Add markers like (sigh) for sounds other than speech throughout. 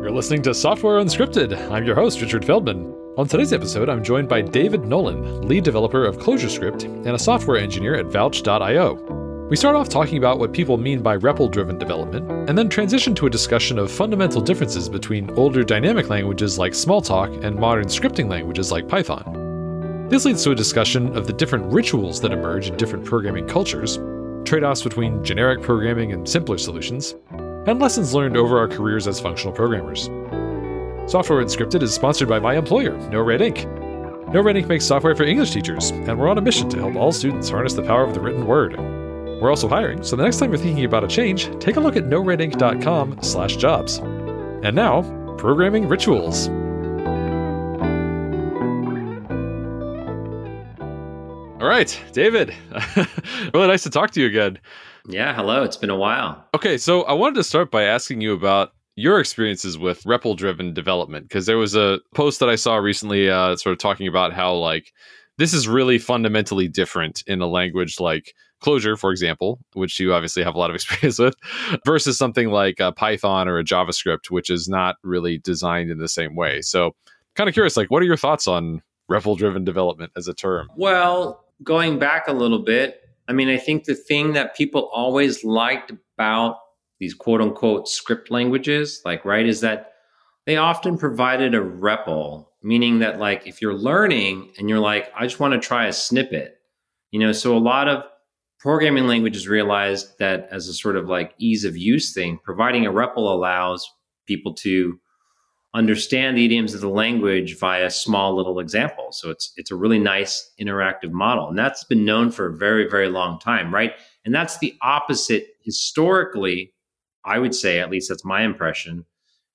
You're listening to Software Unscripted. I'm your host, Richard Feldman. On today's episode, I'm joined by David Nolen, lead developer of ClojureScript and a software engineer at Vouch.io. We start off talking about what people mean by REPL driven development, and then transition to a discussion of fundamental differences between older dynamic languages like Smalltalk and modern scripting languages like Python. This leads to a discussion of the different rituals that emerge in different programming cultures, trade offs between generic programming and simpler solutions, and lessons learned over our careers as functional programmers. Software Unscripted is sponsored by my employer, No Red Ink. No Red Ink makes software for English teachers, and we're on a mission to help all students harness the power of the written word. We're also hiring, so the next time you're thinking about a change, take a look at noredink.com/jobs. And now, programming rituals. All right, David. (laughs) really nice to talk to you again. Yeah, hello. It's been a while. Okay, so I wanted to start by asking you about your experiences with REPL driven development because there was a post that I saw recently uh, sort of talking about how like this is really fundamentally different in a language like Clojure, for example, which you obviously have a lot of (laughs) experience with, versus something like a Python or a JavaScript, which is not really designed in the same way. So, kind of curious, like, what are your thoughts on REPL driven development as a term? Well, going back a little bit, I mean, I think the thing that people always liked about these quote unquote script languages, like, right, is that they often provided a REPL, meaning that, like, if you're learning and you're like, I just want to try a snippet, you know, so a lot of programming languages realized that as a sort of like ease of use thing, providing a REPL allows people to understand the idioms of the language via small little examples. So it's it's a really nice interactive model. And that's been known for a very, very long time, right? And that's the opposite historically, I would say, at least that's my impression,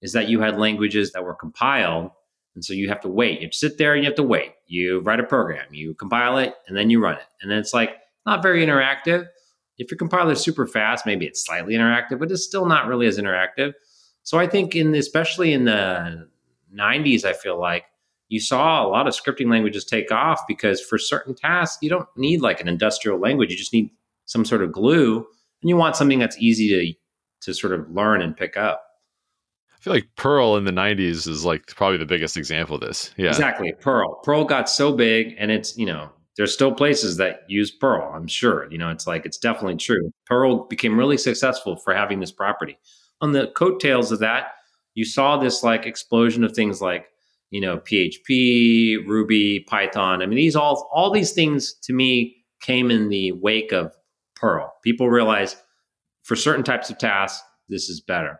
is that you had languages that were compiled. And so you have to wait. You to sit there and you have to wait. You write a program, you compile it, and then you run it. And then it's like not very interactive. If your compiler is super fast, maybe it's slightly interactive, but it's still not really as interactive. So I think in especially in the 90s, I feel like you saw a lot of scripting languages take off because for certain tasks, you don't need like an industrial language. You just need some sort of glue and you want something that's easy to to sort of learn and pick up. I feel like Perl in the 90s is like probably the biggest example of this. Yeah. Exactly. Perl. Perl got so big and it's, you know, there's still places that use Perl, I'm sure. You know, it's like it's definitely true. Perl became really successful for having this property on the coattails of that, you saw this like explosion of things like, you know, PHP, Ruby, Python. I mean, these all all these things to me came in the wake of Perl. People realize for certain types of tasks, this is better.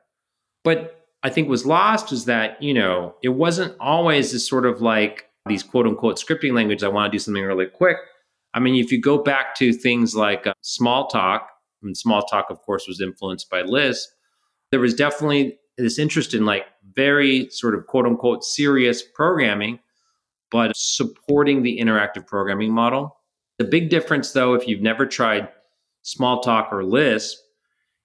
But I think was lost is that, you know, it wasn't always this sort of like these quote unquote scripting languages. I want to do something really quick. I mean, if you go back to things like uh, Smalltalk, and Smalltalk, of course, was influenced by Lisp, there was definitely this interest in like very sort of quote unquote serious programming, but supporting the interactive programming model. The big difference, though, if you've never tried Smalltalk or Lisp,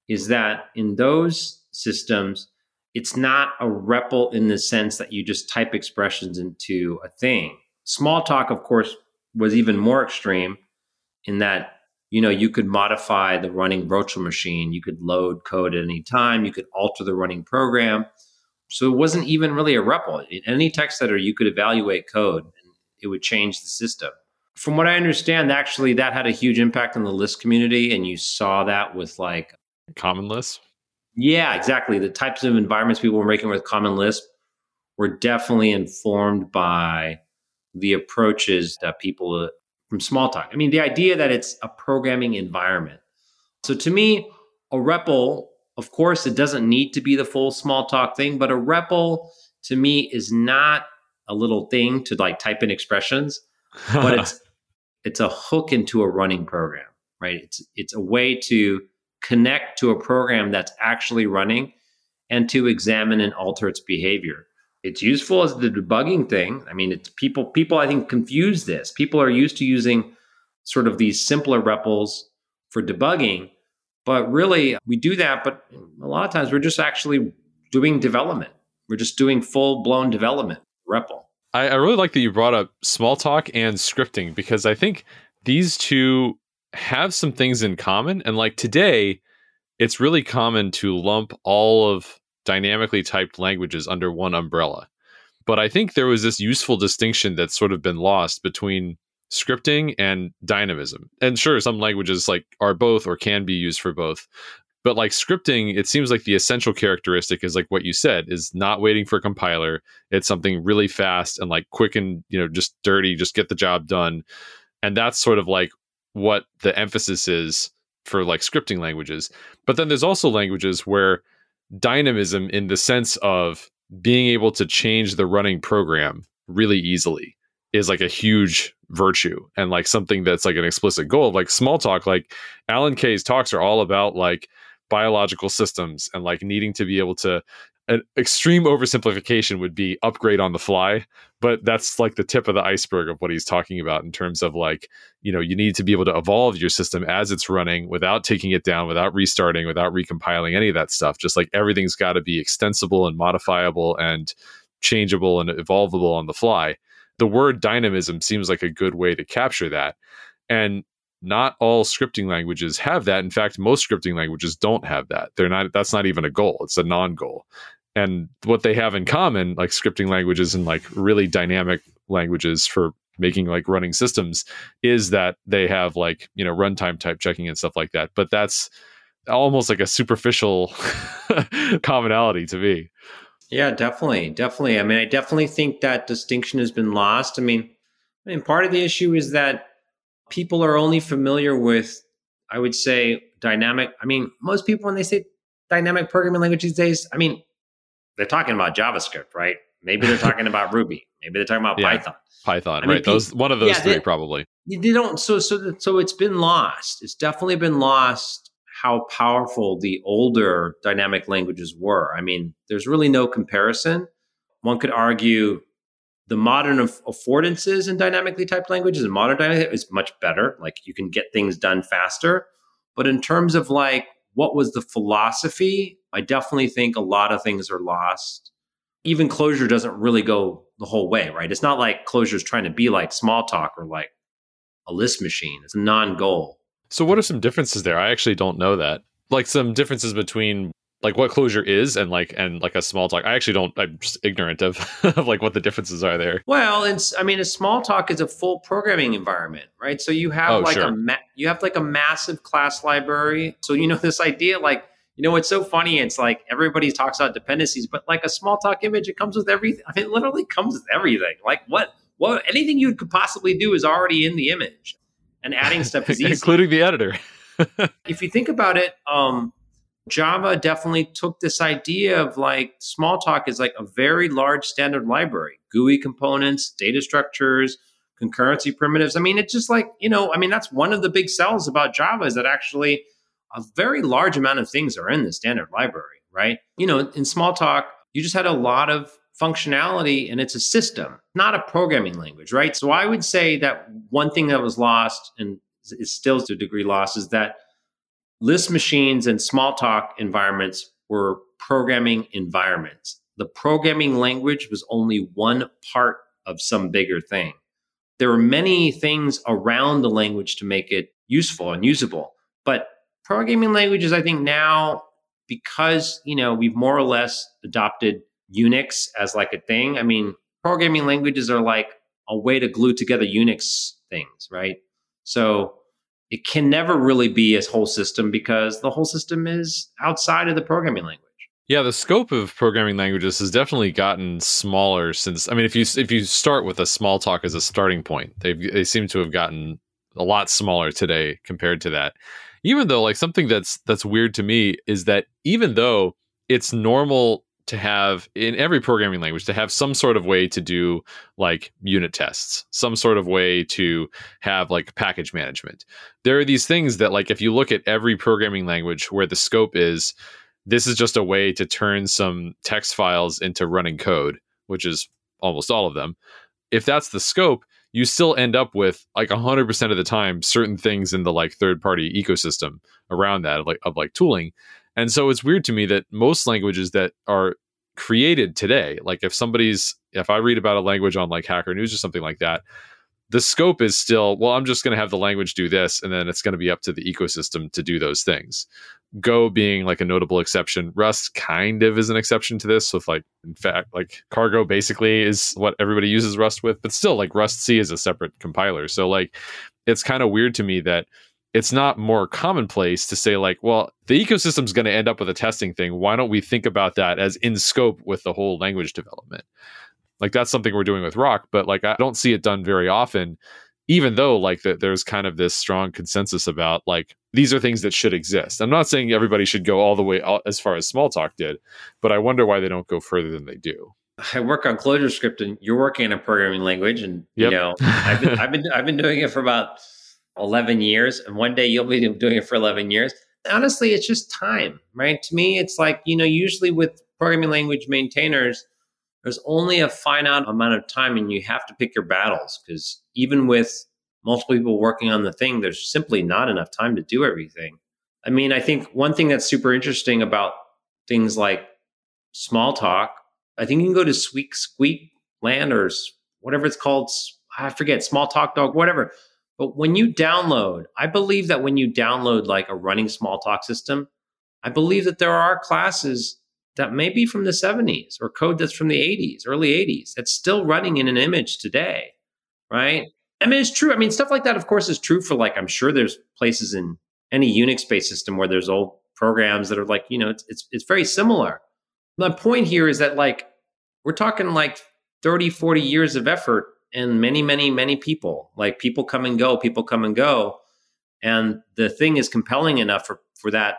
is that in those systems, it's not a REPL in the sense that you just type expressions into a thing. Smalltalk, of course, was even more extreme in that you know, you could modify the running virtual machine. You could load code at any time. You could alter the running program. So it wasn't even really a REPL. In any text editor, you could evaluate code and it would change the system. From what I understand, actually, that had a huge impact on the Lisp community. And you saw that with like Common Lisp? Yeah, exactly. The types of environments people were making with Common Lisp were definitely informed by the approaches that people uh, from Smalltalk. I mean, the idea that it's a programming environment. So to me, a REPL, of course, it doesn't need to be the full Smalltalk thing, but a REPL to me is not a little thing to like type in expressions, but it's (laughs) it's a hook into a running program, right? It's it's a way to connect to a program that's actually running and to examine and alter its behavior it's useful as the debugging thing. I mean, it's people people I think confuse this. People are used to using sort of these simpler REPLs for debugging, but really we do that, but a lot of times we're just actually doing development. We're just doing full blown development REPL. I, I really like that you brought up Smalltalk and scripting because I think these two have some things in common. And like today, it's really common to lump all of dynamically typed languages under one umbrella. But I think there was this useful distinction that's sort of been lost between scripting and dynamism. And sure, some languages like are both or can be used for both. But like scripting, it seems like the essential characteristic is like what you said is not waiting for a compiler. It's something really fast and like quick and, you know, just dirty, just get the job done. And that's sort of like what the emphasis is for like scripting languages. But then there's also languages where dynamism in the sense of being able to change the running program really easily is like a huge virtue and like something that's like an explicit goal like Smalltalk like alan kay's talks are all about like biological systems and like needing to be able to an extreme oversimplification would be upgrade on the fly but that's like the tip of the iceberg of what he's talking about in terms of like you know you need to be able to evolve your system as it's running without taking it down without restarting without recompiling any of that stuff. Just like everything's got to be extensible and modifiable and changeable and evolvable on the fly. The word dynamism seems like a good way to capture that. And not all scripting languages have that. In fact most scripting languages don't have that. They're not that's not even a goal. It's a non-goal and what they have in common like scripting languages and like really dynamic languages for making like running systems is that they have like you know runtime type checking and stuff like that. But that's almost like a superficial (laughs) commonality to me. Yeah definitely definitely. I mean i definitely think that distinction has been lost. I mean I mean part of the issue is that people are only familiar with i would say dynamic i mean most people when they say dynamic programming language these days i mean they're talking about JavaScript, right? Maybe they're talking about (laughs) Ruby. Maybe they're talking about yeah, Python. Python, I mean, right? those one of those yeah, three they, probably. They don't. So so so it's been lost. It's definitely been lost how powerful the older dynamic languages were. I mean, there's really no comparison. One could argue the modern affordances in dynamically typed languages and modern dynamic is much better. Like you can get things done faster. But in terms of like what was the philosophy I definitely think a lot of things are lost. Even Clojure doesn't really go the whole way, right? It's not like Clojure is trying to be like Smalltalk or like a Lisp machine. It's a non goal. So, what are some differences there? I actually don't know that. Like some differences between like what Clojure is and like and like a Smalltalk i actually don't i'm just ignorant of, (laughs) of like what the differences are there well it's i mean a Smalltalk is a full programming environment right so you have oh, like sure. a ma- you have like a massive class library so you know this idea like you know, it's so funny. It's like everybody talks about dependencies, but like a Smalltalk image, it comes with everything. I mean, it literally comes with everything. Like what, what, anything you could possibly do is already in the image, and adding stuff is (laughs) easy, including the editor. (laughs) if you think about it, um, Java definitely took this idea of like Smalltalk is like a very large standard library, GUI components, data structures, concurrency primitives. I mean, it's just like, you know, I mean, that's one of the big sells about Java is that actually a very large amount of things are in the standard library, right? You know, in Smalltalk, you just had a lot of functionality and it's a system, not a programming language, right? So I would say that one thing that was lost and is still to a degree lost is that Lisp machines and Smalltalk environments were programming environments. The programming language was only one part of some bigger thing. There were many things around the language to make it useful and usable, but programming languages, I think now, because, you know, we've more or less adopted Unix as like a thing. I mean, programming languages are like a way to glue together Unix things, right? So it can never really be a whole system because the whole system is outside of the programming language. Yeah, the scope of programming languages has definitely gotten smaller since. I mean, if you if you start with a Smalltalk as a starting point, they they seem to have gotten a lot smaller today compared to that even though like something that's that's weird to me is that even though it's normal to have in every programming language to have some sort of way to do like unit tests some sort of way to have like package management. There are these things that like if you look at every programming language where the scope is this is just a way to turn some text files into running code which is almost all of them. If that's the scope you still end up with like 100% of the time certain things in the like third party ecosystem around that of like of like tooling and so it's weird to me that most languages that are created today like if somebody's if i read about a language on like hacker news or something like that the scope is still well i'm just going to have the language do this and then it's going to be up to the ecosystem to do those things Go being like a notable exception. Rust kind of is an exception to this. With like, in fact, like Cargo basically is what everybody uses Rust with, but still, like rustc is a separate compiler. So like, it's kind of weird to me that it's not more commonplace to say like, well, the ecosystem's going to end up with a testing thing. Why don't we think about that as in scope with the whole language development? Like that's something we're doing with Roc, but like I don't see it done very often even though like that there's kind of this strong consensus about like these are things that should exist. I'm not saying everybody should go all the way as far as Smalltalk did, but I wonder why they don't go further than they do. I work on ClojureScript, and you're working in a programming language, and yep. you know I've been, I've been I've been doing it for about 11 years, and one day you'll be (laughs) doing it for 11 years. Honestly, it's just time, right? To me, it's like you know usually with programming language maintainers, there's only a finite amount of time and you have to pick your battles because even with multiple people working on the thing, there's simply not enough time to do everything. I mean, I think one thing that's super interesting about things like Smalltalk I think you can go to Squeak Squeak Land or whatever it's called. I forget, Smalltalk Dog, whatever. But when you download, I believe that when you download like a running Smalltalk system, I believe that there are classes that may be from the 70s or code that's from the 80s, early 80s, that's still running in an image today, right? I mean, it's true. I mean, stuff like that, of course, is true for like, I'm sure there's places in any Unix based system where there's old programs that are like, you know, it's, it's, it's very similar. My point here is that like, we're talking like 30, 40 years of effort and many, many, many people, like people come and go, people come and go. And the thing is compelling enough for, for that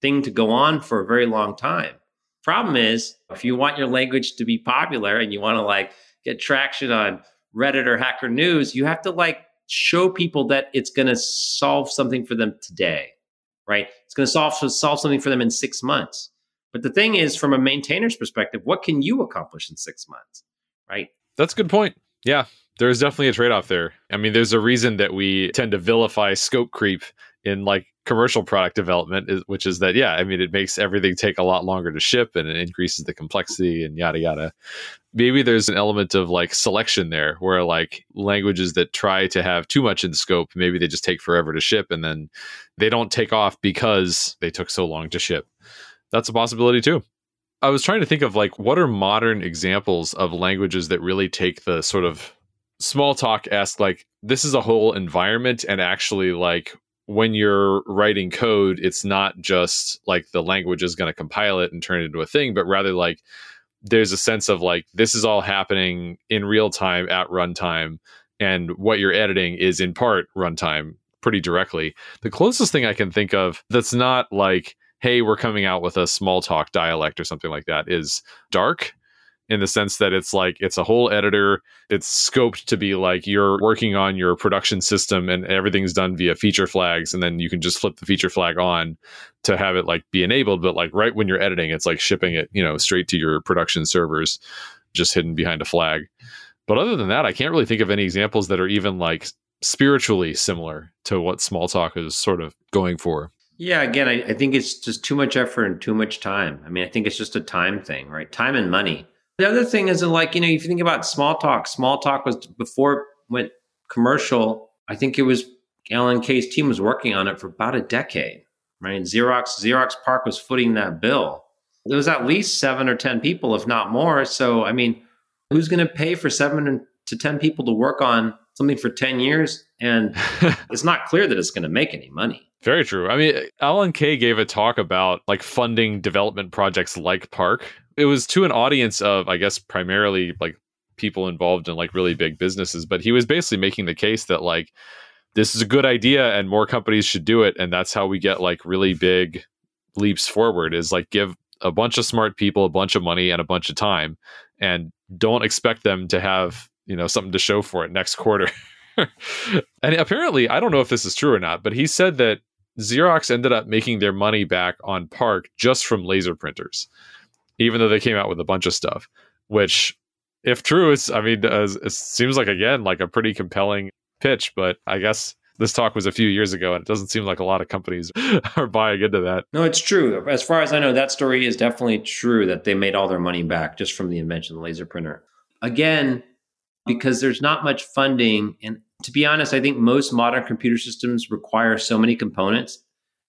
thing to go on for a very long time. Problem is, if you want your language to be popular and you want to like get traction on Reddit or Hacker News, you have to like show people that it's going to solve something for them today, right? It's going to solve solve something for them in 6 months. But the thing is from a maintainer's perspective, what can you accomplish in 6 months, right? That's a good point. Yeah, there's definitely a trade-off there. I mean, there's a reason that we tend to vilify scope creep in like commercial product development which is that yeah i mean it makes everything take a lot longer to ship and it increases the complexity and yada yada. Maybe there's an element of like selection there where like languages that try to have too much in scope maybe they just take forever to ship and then they don't take off because they took so long to ship. That's a possibility too i was trying to think of like what are modern examples of languages that really take the sort of Smalltalk esque like this is a whole environment and actually like when you're writing code, it's not just like the language is going to compile it and turn it into a thing, but rather like there's a sense of like this is all happening in real time at runtime, and what you're editing is in part runtime pretty directly. The closest thing I can think of that's not like, hey, we're coming out with a Smalltalk dialect or something like that is Dark in the sense that it's like it's a whole editor. It's scoped to be like you're working on your production system and everything's done via feature flags and then you can just flip the feature flag on to have it like be enabled. But like right when you're editing it's like shipping it you know straight to your production servers just hidden behind a flag. But other than that i can't really think of any examples that are even like spiritually similar to what Smalltalk is sort of going for yeah, again, I, I, think it's just too much effort and too much time. I mean, I think it's just a time thing, right? Time and money. The other thing is uh, like, you know, if you think about Smalltalk, small talk was before it went commercial, I think it was Alan Kay's team was working on it for about a decade, right? Xerox, Xerox PARC was footing that bill. There was at least seven or 10 people, if not more. So, I mean, who's going to pay for seven to 10 people to work on something for 10 years? And (laughs) it's not clear that it's going to make any money. Very true. I mean, Alan Kay gave a talk about like funding development projects like PARC. It was to an audience of, I guess, primarily like people involved in like really big businesses, but he was basically making the case that like this is a good idea and more companies should do it. And that's how we get like really big leaps forward is like give a bunch of smart people a bunch of money and a bunch of time and don't expect them to have, you know, something to show for it next quarter. (laughs) and apparently, I don't know if this is true or not, but he said that Xerox ended up making their money back on PARC just from laser printers, even though they came out with a bunch of stuff. Which, if true, it's I mean, uh, it seems like again like a pretty compelling pitch. But I guess this talk was a few years ago, and it doesn't seem like a lot of companies (laughs) are buying into that. No, it's true. As far as I know, that story is definitely true that they made all their money back just from the invention of the laser printer. Again, because there's not much funding and to be honest, I think most modern computer systems require so many components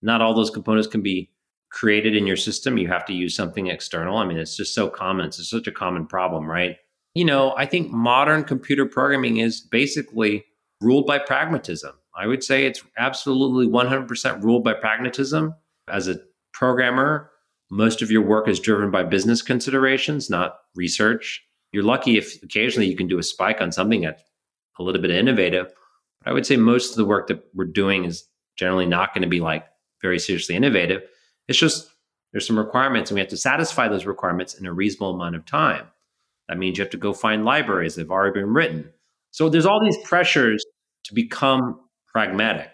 not all those components can be created in your system. You have to use something external. I mean, it's just so common. It's such a common problem, right? You know, I think modern computer programming is basically ruled by pragmatism. I would say it's absolutely 100% ruled by pragmatism. As a programmer, most of your work is driven by business considerations, not research. You're lucky if occasionally you can do a spike on something that's a little bit innovative. But I would say most of the work that we're doing is generally not going to be like very seriously innovative. It's just there's some requirements and we have to satisfy those requirements in a reasonable amount of time. That means you have to go find libraries that have already been written. So there's all these pressures to become pragmatic.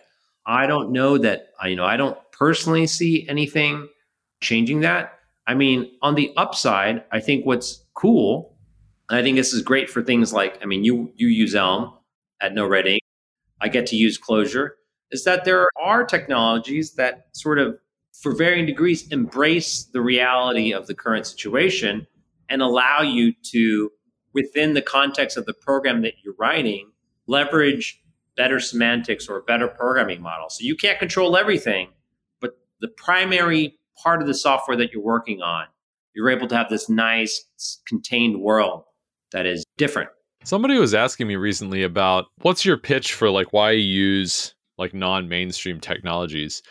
I don't know that you know I don't personally see anything changing that. I mean, on the upside, I think what's cool, I think this is great for things like I mean, you you use Elm at No Red Ink. I get to use Clojure. Is that there are technologies that sort of, for varying degrees, embrace the reality of the current situation and allow you to, within the context of the program that you're writing, leverage better semantics or better programming model. So you can't control everything, but the primary part of the software that you're working on, you're able to have this nice contained world that is different. Somebody was asking me recently about what's your pitch for like why you use like non-mainstream technologies.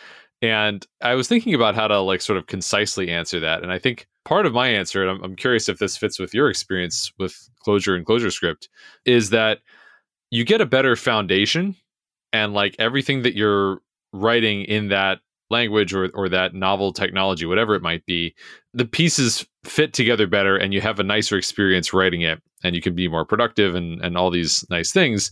And I was thinking about how to like sort of concisely answer that. And I think part of my answer, and I'm, I'm curious if this fits with your experience with Clojure and ClojureScript, is that you get a better foundation and like everything that you're writing in that language or, or that novel technology, whatever it might be, the pieces fit together better and you have a nicer experience writing it and you can be more productive and, and all these nice things.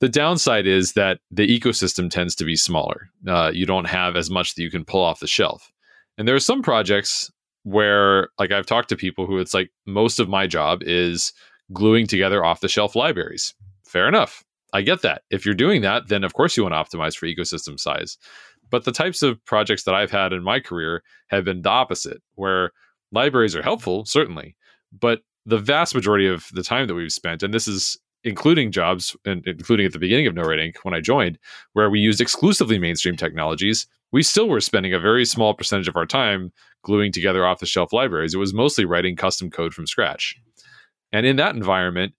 The downside is that the ecosystem tends to be smaller. Uh, you don't have as much that you can pull off the shelf. And there are some projects where, like, I've talked to people who it's like most of my job is gluing together off the shelf libraries. Fair enough. I get that. If you're doing that, then of course you want to optimize for ecosystem size. But the types of projects that I've had in my career have been the opposite, where libraries are helpful, certainly, but the vast majority of the time that we've spent, and this is including jobs and including at the beginning of No Red Ink when I joined, where we used exclusively mainstream technologies, we still were spending a very small percentage of our time gluing together off the shelf libraries. It was mostly writing custom code from scratch. And in that environment,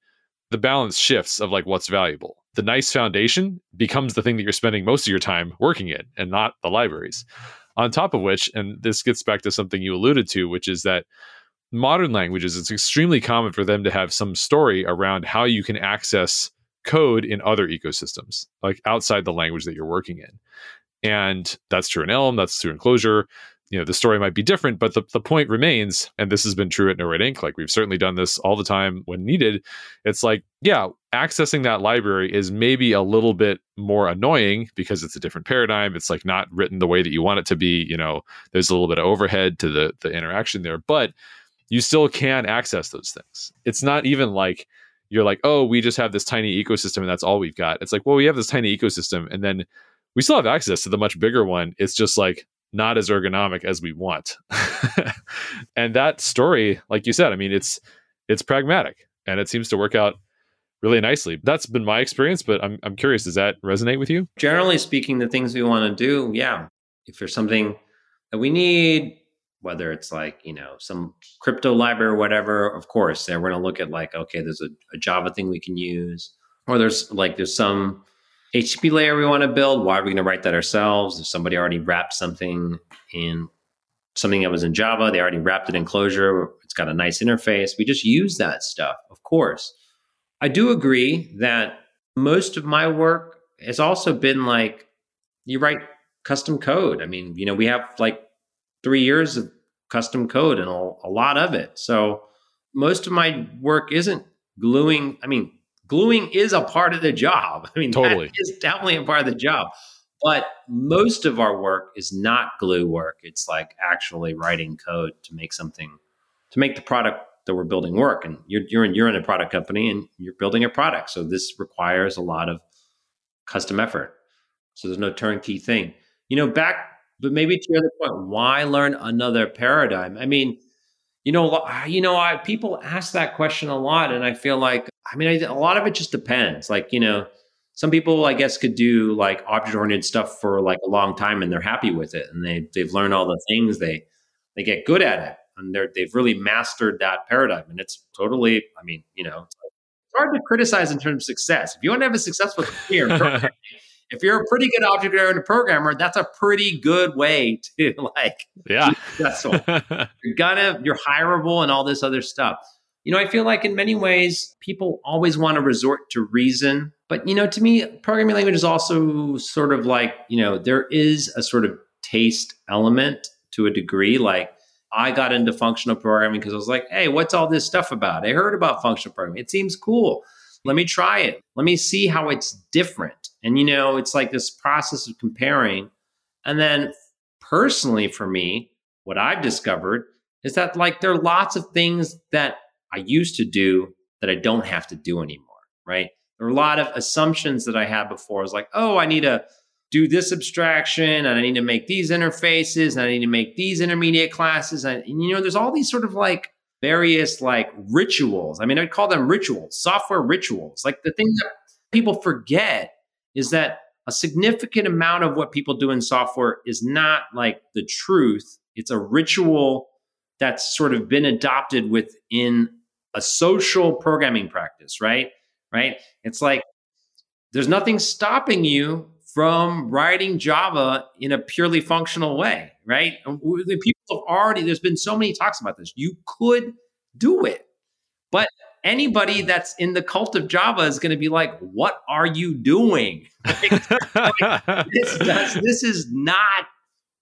the balance shifts of like what's valuable the nice foundation becomes the thing that you're spending most of your time working in and not the libraries. On top of which, and this gets back to something you alluded to, which is that modern languages, it's extremely common for them to have some story around how you can access code in other ecosystems, like outside the language that you're working in. And that's true in Elm, that's true in Clojure you know the story might be different but the, the point remains and this has been true at no red ink like we've certainly done this all the time when needed it's like yeah accessing that library is maybe a little bit more annoying because it's a different paradigm it's like not written the way that you want it to be you know there's a little bit of overhead to the the interaction there but you still can access those things it's not even like you're like oh we just have this tiny ecosystem and that's all we've got it's like well we have this tiny ecosystem and then we still have access to the much bigger one it's just like not as ergonomic as we want. (laughs) and that story, like you said, I mean, it's it's pragmatic and it seems to work out really nicely. That's been my experience, but I'm I'm curious, does that resonate with you? Generally speaking, the things we want to do, yeah. If there's something that we need, whether it's like, you know, some crypto library or whatever, of course, then we're gonna look at like, okay, there's a, a Java thing we can use. Or there's like there's some HTTP layer we want to build. Why are we going to write that ourselves? If somebody already wrapped something in something that was in Java, they already wrapped it in Clojure. It's got a nice interface. We just use that stuff, of course. I do agree that most of my work has also been like you write custom code. I mean, you know, we have like three years of custom code and a, a lot of it. So most of my work isn't gluing. I mean, gluing is a part of the job. (laughs) I mean, totally is definitely a part of the job. But most of our work is not glue work. It's like actually writing code to make something, to make the product that we're building work. And you're you're in, you're in a product company and you're building a product, so this requires a lot of custom effort. So there's no turnkey thing. You know, back, but maybe to your other point, why learn another paradigm? I mean, you know, you know, I, people ask that question a lot, and I feel like I mean, I, a lot of it just depends. Like, you know, some people, I guess, could do like object oriented stuff for like a long time and they're happy with it and they they've learned all the things they they get good at it and they're they've really mastered that paradigm and it's totally. I mean, you know, it's, like, it's hard to criticize in terms of success. If you want to have a successful career, (laughs) if you're a pretty good object oriented programmer, that's a pretty good way to (laughs) like yeah successful. (laughs) you're gonna you're hireable and all this other stuff. You know, I feel like in many ways people always want to resort to reason but, you know, to me, programming language is also sort of like, you know, there is a sort of taste element to a degree. Like, I got into functional programming because I was like, hey, what's all this stuff about? I heard about functional programming. It seems cool. Let me try it. Let me see how it's different. And, you know, it's like this process of comparing. And then personally, for me, what I've discovered is that, like, there are lots of things that I used to do that I don't have to do anymore, right? There are a lot of assumptions that I had before. I was like, oh, I need to do this abstraction and I need to make these interfaces and I need to make these intermediate classes. And, and you know, there's all these sort of like various like rituals. I mean, I'd call them rituals, software rituals. Like the thing that people forget is that a significant amount of what people do in software is not like the truth. It's a ritual that's sort of been adopted within a social programming practice, right? right? It's like there's nothing stopping you from writing Java in a purely functional way, right? The people have already, there's been so many talks about this. You could do it. But anybody that's in the cult of Java is going to be like, what are you doing? (laughs) this, (laughs) this is not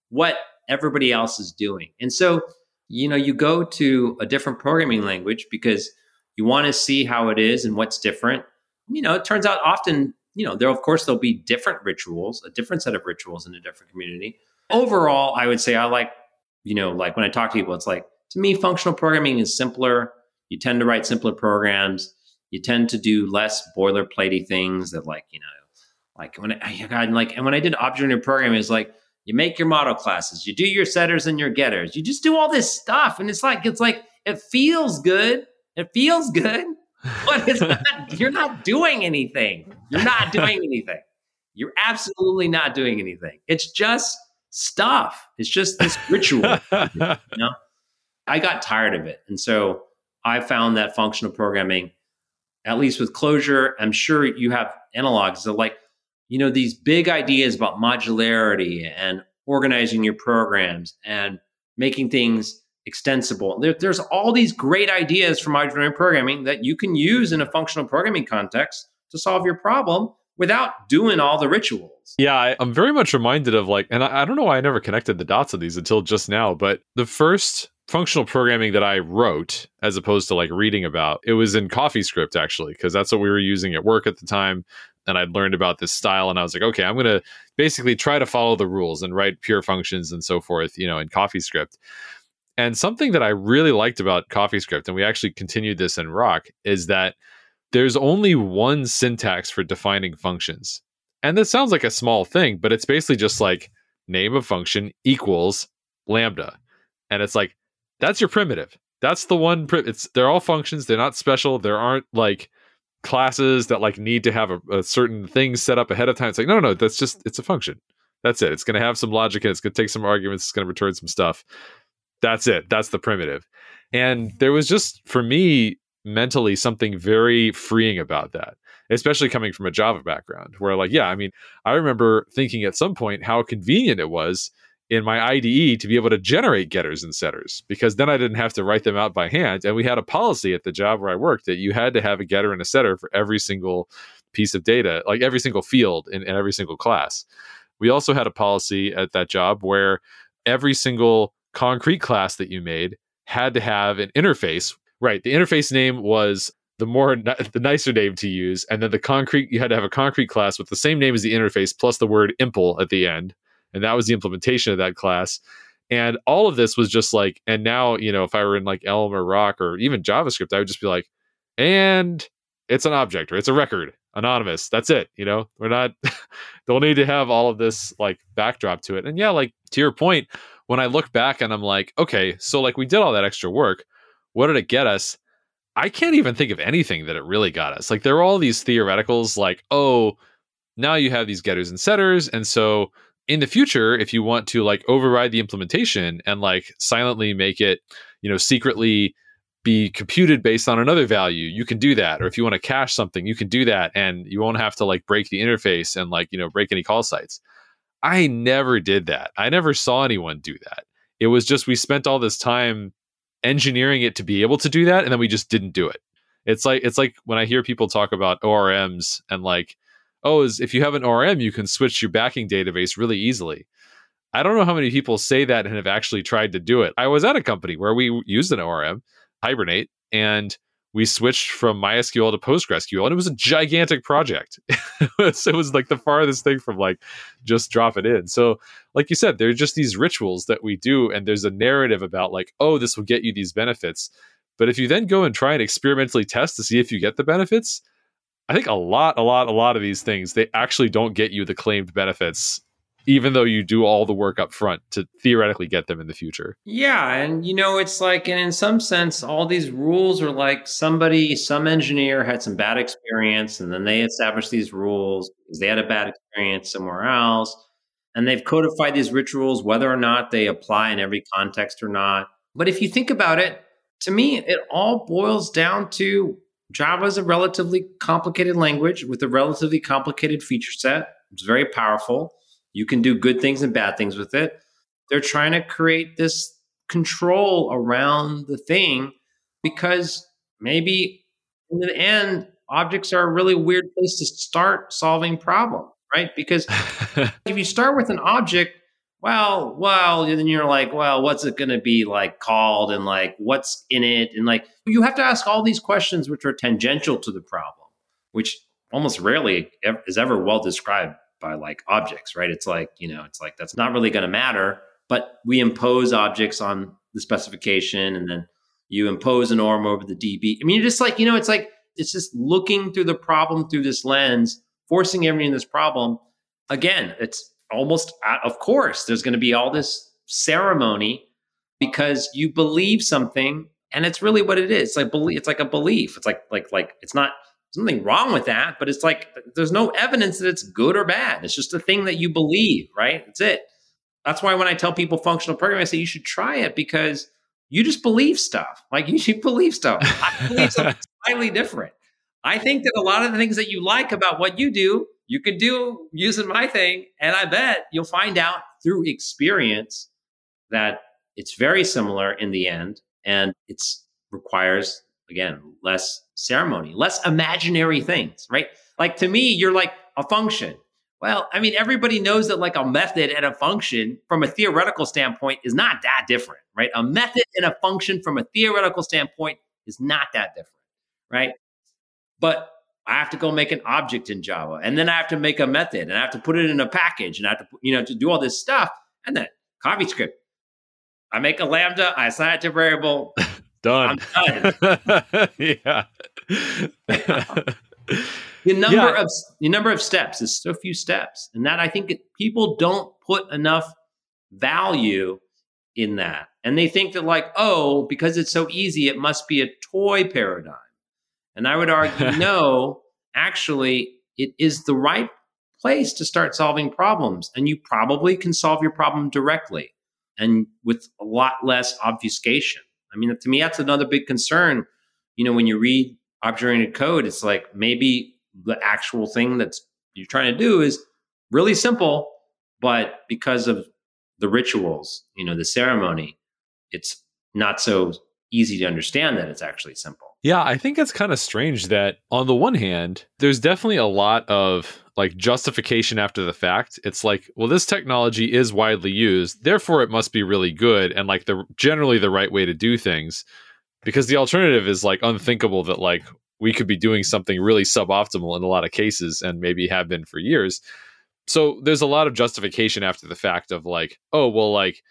what everybody else is doing. And so, you know, you go to a different programming language because you want to see how it is and what's different. You know, it turns out often, you know, there of course there'll be different rituals, a different set of rituals in a different community. Overall, I would say I like, you know, like when I talk to people, it's like to me, functional programming is simpler. You tend to write simpler programs. You tend to do less boilerplatey things that, like, you know, like when I oh God, like, and when I did object-oriented programming, it's like you make your model classes, you do your setters and your getters, you just do all this stuff, and it's like it's like it feels good, it feels good, (laughs) but it's not, you're not doing anything. You're not doing anything. You're absolutely not doing anything. It's just stuff. It's just this ritual. (laughs) you know? I got tired of it. And so I found that functional programming, at least with Clojure, I'm sure you have analogs of like, you know, these big ideas about modularity and organizing your programs and making things extensible. There, there's all these great ideas from object programming that you can use in a functional programming context to solve your problem without doing all the rituals. Yeah, I, am very much reminded of like, and I, I don't know why I never connected the dots of these until just now, but the first functional programming that I wrote, as opposed to like reading about, it was in CoffeeScript actually, because that's what we were using at work at the time. And I'd learned about this style, and I was like, okay, I'm going to basically try to follow the rules and write pure functions and so forth, you know, in CoffeeScript. And something that I really liked about CoffeeScript, and we actually continued this in Roc, is that there's only one syntax for defining functions. And this sounds like a small thing, but it's basically just like name of function equals lambda. And it's like, that's your primitive. That's the one. Pri- it's they're all functions. They're not special. There aren't like classes that like need to have a, a certain thing set up ahead of time. It's like no, no, no. That's just it's a function. That's it. It's going to have some logic and it's to take some arguments. It's going to return some stuff. That's it. That's the primitive. And there was just, for me, mentally something very freeing about that, especially coming from a Java background, where, like, yeah, I mean, I remember thinking at some point how convenient it was in my IDE to be able to generate getters and setters because then I didn't have to write them out by hand. And we had a policy at the job where I worked that you had to have a getter and a setter for every single piece of data, like every single field in, in every single class. We also had a policy at that job where every single concrete class that you made had to have an interface. Right. The interface name was the more (laughs) the nicer name to use, and then the concrete you had to have a concrete class with the same name as the interface plus the word impl at the end, and that was the implementation of that class. And all of this was just like, and now you know, if I were in like Elm or Roc or even JavaScript, I would just be like, and it's an object or it's a record, anonymous. That's it. You know, we're not. (laughs) don't need to have all of this like backdrop to it. And yeah, like to your point, when I look back and I'm like, okay, so like we did all that extra work. What did it get us? I can't even think of anything that it really got us. Like there are all these theoreticals like, oh, now you have these getters and setters. And so in the future, if you want to like override the implementation and like silently make it, you know, secretly be computed based on another value, you can do that. Or if you want to cache something, you can do that. And you won't have to like break the interface and like, you know, break any call sites. I never did that. I never saw anyone do that. It was just we spent all this time engineering it to be able to do that and then we just didn't do it. It's like it's like when I hear people talk about ORMs and like oh, is if you have an ORM, you can switch your backing database really easily. I don't know how many people say that and have actually tried to do it. I was at a company where we used an ORM, Hibernate, and we switched from MySQL to PostgreSQL, and it was a gigantic project. (laughs) so it was like the farthest thing from like just drop it in. So, like you said, there's just these rituals that we do, and there's a narrative about like, oh, this will get you these benefits. But if you then go and try and experimentally test to see if you get the benefits, I think a lot, a lot, a lot of these things they actually don't get you the claimed benefits, even though you do all the work up front to theoretically get them in the future. Yeah, and you know, it's like, and in some sense, all these rules are like somebody, some engineer had some bad experience, and then they established these rules because they had a bad experience somewhere else, and they've codified these rituals, whether or not they apply in every context or not. But if you think about it, to me, it all boils down to Java is a relatively complicated language with a relatively complicated feature set. It's very powerful. You can do good things and bad things with it. They're trying to create this control around the thing because maybe in the end, objects are a really weird place to start solving problems, right? Because (laughs) if you start with an object, well, well, then you're like, well, what's it going to be like called and like what's in it? And like you have to ask all these questions which are tangential to the problem, which almost rarely is ever well described by like objects, right? It's like, you know, it's like that's not really going to matter, but we impose objects on the specification and then you impose an ORM over the DB. I mean, you're just like, you know, it's like, it's just looking through the problem through this lens, forcing everything in this problem. Again, it's almost uh, of course there's going to be all this ceremony because you believe something and it's really what it is it's like it's like a belief it's like like like it's not something wrong with that but it's like there's no evidence that it's good or bad it's just a thing that you believe right that's it that's why when i tell people functional programming i say you should try it because you just believe stuff like (laughs) you should believe stuff i believe something (laughs) slightly different i think that a lot of the things that you like about what you do you could do using my thing. And I bet you'll find out through experience that it's very similar in the end. And it requires, again, less ceremony, less imaginary things, right? Like to me, you're like a function. Well, I mean, everybody knows that like a method and a function from a theoretical standpoint is not that different, right? A method and a function from a theoretical standpoint is not that different, right? But I have to go make an object in Java, and then I have to make a method, and I have to put it in a package, and I have to, you know, to do all this stuff, and then CoffeeScript. I make a lambda, I assign it to a variable. Done. I'm done. (laughs) yeah. the number yeah. of the number of steps is so few steps, and that I think people don't put enough value in that, and they think that like, oh, because it's so easy, it must be a toy paradigm. And I would argue, (laughs) no, actually, it is the right place to start solving problems. And you probably can solve your problem directly and with a lot less obfuscation. I mean, to me, that's another big concern. You know, when you read object oriented code, it's like maybe the actual thing that's you're trying to do is really simple, but because of the rituals, you know, the ceremony, it's not so easy to understand that it's actually simple. Yeah, I think it's kind of strange that on the one hand, there's definitely a lot of like justification after the fact. It's like, well, this technology is widely used, therefore it must be really good and like the generally the right way to do things. Because the alternative is like unthinkable that like we could be doing something really suboptimal in a lot of cases and maybe have been for years. So there's a lot of justification after the fact of like, oh, well, like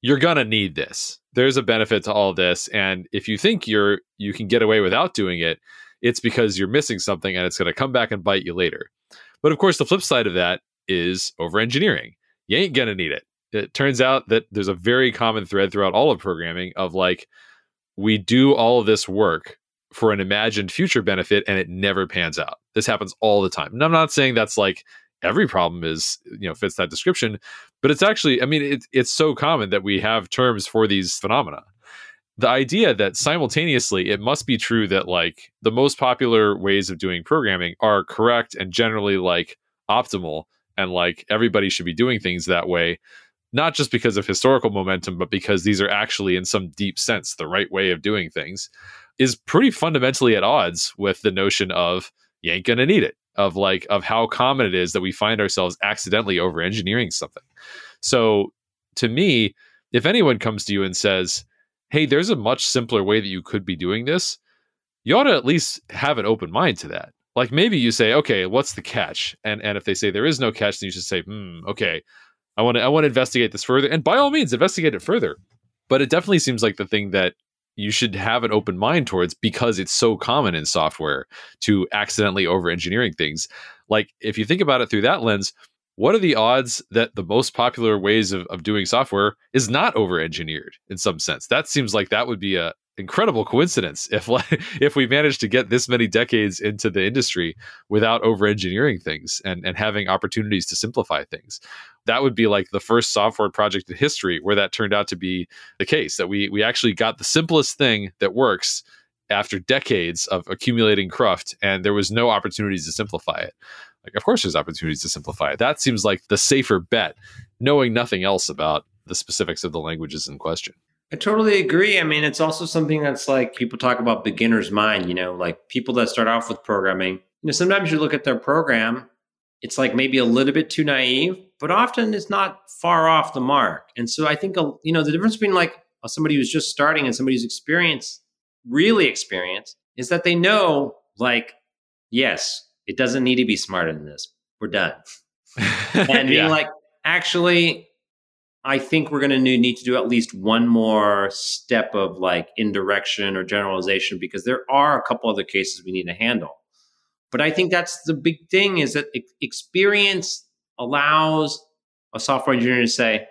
you're gonna need this there's a benefit to all this and if you think you're you can get away without doing it it's because you're missing something and it's going to come back and bite you later but of course the flip side of that is over engineering you ain't going to need it it turns out that there's a very common thread throughout all of programming of like we do all of this work for an imagined future benefit and it never pans out. This happens all the time. And I'm not saying that's like every problem is, you know, fits that description, but it's actually, I mean, it, it's so common that we have terms for these phenomena. The idea that simultaneously it must be true that like the most popular ways of doing programming are correct and generally like optimal and like everybody should be doing things that way not just because of historical momentum, but because these are actually, in some deep sense, the right way of doing things, is pretty fundamentally at odds with the notion of you ain't gonna need it, of like of how common it is that we find ourselves accidentally over engineering something. So to me, if anyone comes to you and says, Hey, there's a much simpler way that you could be doing this, you ought to at least have an open mind to that. Like maybe you say, okay, what's the catch? And and if they say there is no catch, then you should say, hmm, okay, I want to I want to investigate this further, and by all means, investigate it further. But it definitely seems like the thing that you should have an open mind towards because it's so common in software to accidentally over engineering things. Like if you think about it through that lens, what are the odds that the most popular ways of, of doing software is not over engineered in some sense? That seems like that would be a incredible coincidence if (laughs) if we managed to get this many decades into the industry without over engineering things and and having opportunities to simplify things. That would be like the first software project in history where that turned out to be the case that we we actually got the simplest thing that works after decades of accumulating cruft and there was no opportunities to simplify it. Like of course there's opportunities to simplify it. That seems like the safer bet knowing nothing else about the specifics of the languages in question I totally agree. I mean, it's also something that's like people talk about beginner's mind, you know, like people that start off with programming. You know, sometimes you look at their program, it's like maybe a little bit too naive, but often it's not far off the mark. And so I think, you know, the difference between like somebody who's just starting and somebody who's experienced, really experienced, is that they know, like, yes, it doesn't need to be smarter than this. We're done. (laughs) and being yeah. like, actually, I think we're going to need to do at least one more step of like indirection or generalization because there are a couple other cases we need to handle. But I think that's the big thing is that experience allows a software engineer to say,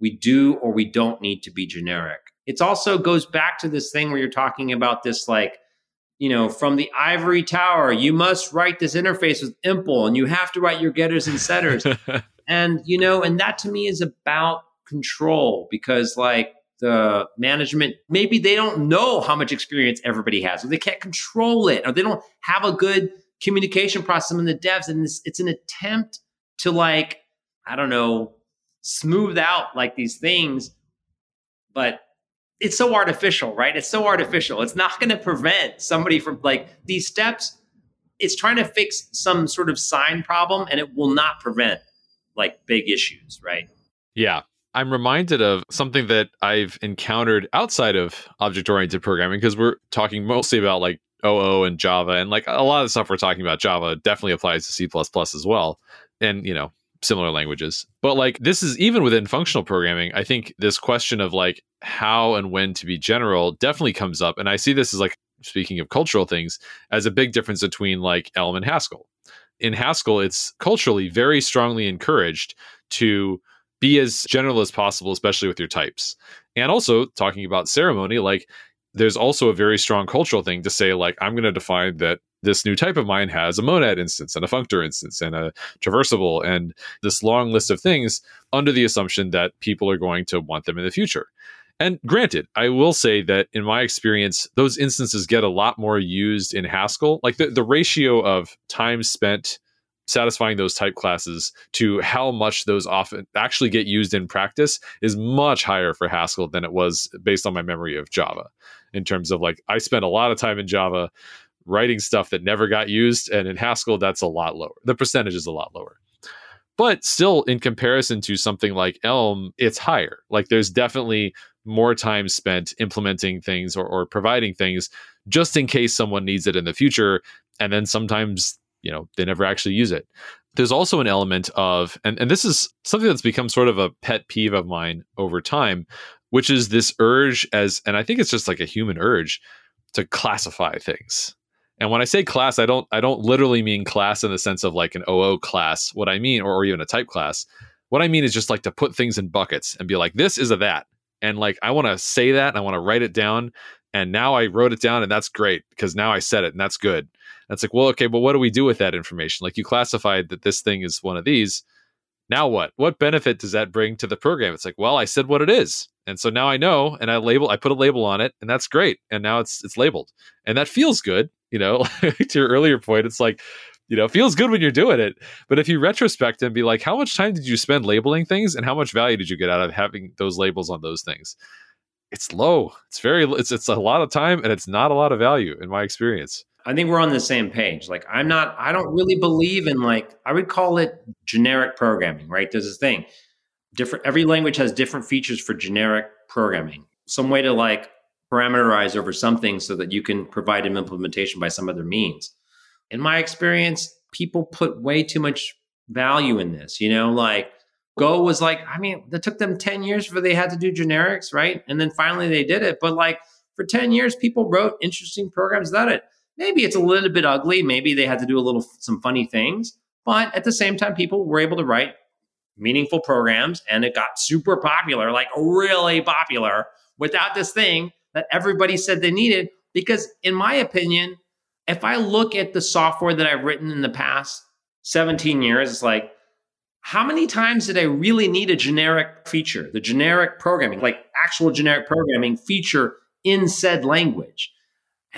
we do or we don't need to be generic. It also goes back to this thing where you're talking about this like, you know, from the ivory tower, you must write this interface with Impl and you have to write your getters and setters. (laughs) and, you know, and that to me is about control because like the management maybe they don't know how much experience everybody has or they can't control it or they don't have a good communication process in the devs and it's, it's an attempt to like i don't know smooth out like these things but it's so artificial right? It's so artificial. It's not going to prevent somebody from like these steps it's trying to fix some sort of sign problem and it will not prevent like big issues right? Yeah I'm reminded of something that I've encountered outside of object oriented programming because we're talking mostly about like OO and Java. And like a lot of the stuff we're talking about, Java definitely applies to C as well. And, you know, similar languages. But like this is even within functional programming, I think this question of like how and when to be general definitely comes up. And I see this as like, speaking of cultural things, as a big difference between like Elm and Haskell. In Haskell, it's culturally very strongly encouraged to be as general as possible, especially with your types. And also talking about ceremony, like there's also a very strong cultural thing to say, like, I'm going to define that this new type of mine has a monad instance and a functor instance and a traversable and this long list of things under the assumption that people are going to want them in the future. And granted, I will say that in my experience, those instances get a lot more used in Haskell. Like the, the ratio of time spent satisfying those type classes to how much those often actually get used in practice is much higher for Haskell than it was based on my memory of Java. In terms of like, I spent a lot of time in Java writing stuff that never got used, and in Haskell, that's a lot lower. The percentage is a lot lower. But still, in comparison to something like Elm, it's higher. Like, there's definitely more time spent implementing things or, or providing things just in case someone needs it in the future. And then sometimes you know they never actually use it. There's also an element of and, and this is something that's become sort of a pet peeve of mine over time which is this urge as and i think it's just like a human urge to classify things. And when i say class i don't i don't literally mean class in the sense of like an oo class what i mean or, or even a type class. What i mean is just like to put things in buckets and be like this is a that. And like i want to say that and i want to write it down And now I wrote it down and that's great because now I said it and that's good. That's like, well, okay, but what do we do with that information? Like you classified that this thing is one of these. Now what? What benefit does that bring to the program? It's like, well, I said what it is. And so now I know and I label I put a label on it and that's great. And now it's it's labeled. And that feels good, you know. (laughs) to your earlier point, it's like you know, feels good when you're doing it. But if you retrospect and be like, how much time did you spend labeling things and how much value did you get out of having those labels on those things? It's low. It's very it's it's a lot of time and it's not a lot of value in my experience. I think we're on the same page. Like I'm not I don't really believe in like I would call it generic programming, right? There's this thing. Different every language has different features for generic programming. Some way to like parameterize over something so that you can provide an implementation by some other means. In my experience, people put way too much value in this, you know, like Go was like, I mean, it took them 10 years before they had to do generics, right? And then finally they did it. But like for 10 years, people wrote interesting programs that it maybe it's a little bit ugly. Maybe they had to do a little some funny things, but at the same time, people were able to write meaningful programs, and it got super popular, like really popular, without this thing that everybody said they needed. Because in my opinion, if I look at the software that I've written in the past 17 years, it's like how many times did I really need a generic feature, the generic programming, like actual generic programming feature in said language?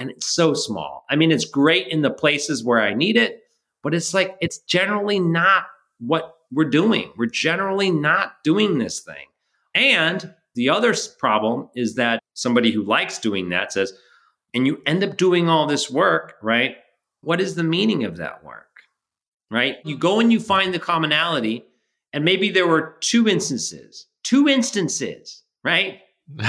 And it's so small. I mean, it's great in the places where I need it, but it's like it's generally not what we're doing. We're generally not doing this thing. And the other problem is that somebody who likes doing that says, and you end up doing all this work, right? What is the meaning of that work? Right? You go and you find the commonality, and maybe there were two instances, two instances, right? (laughs)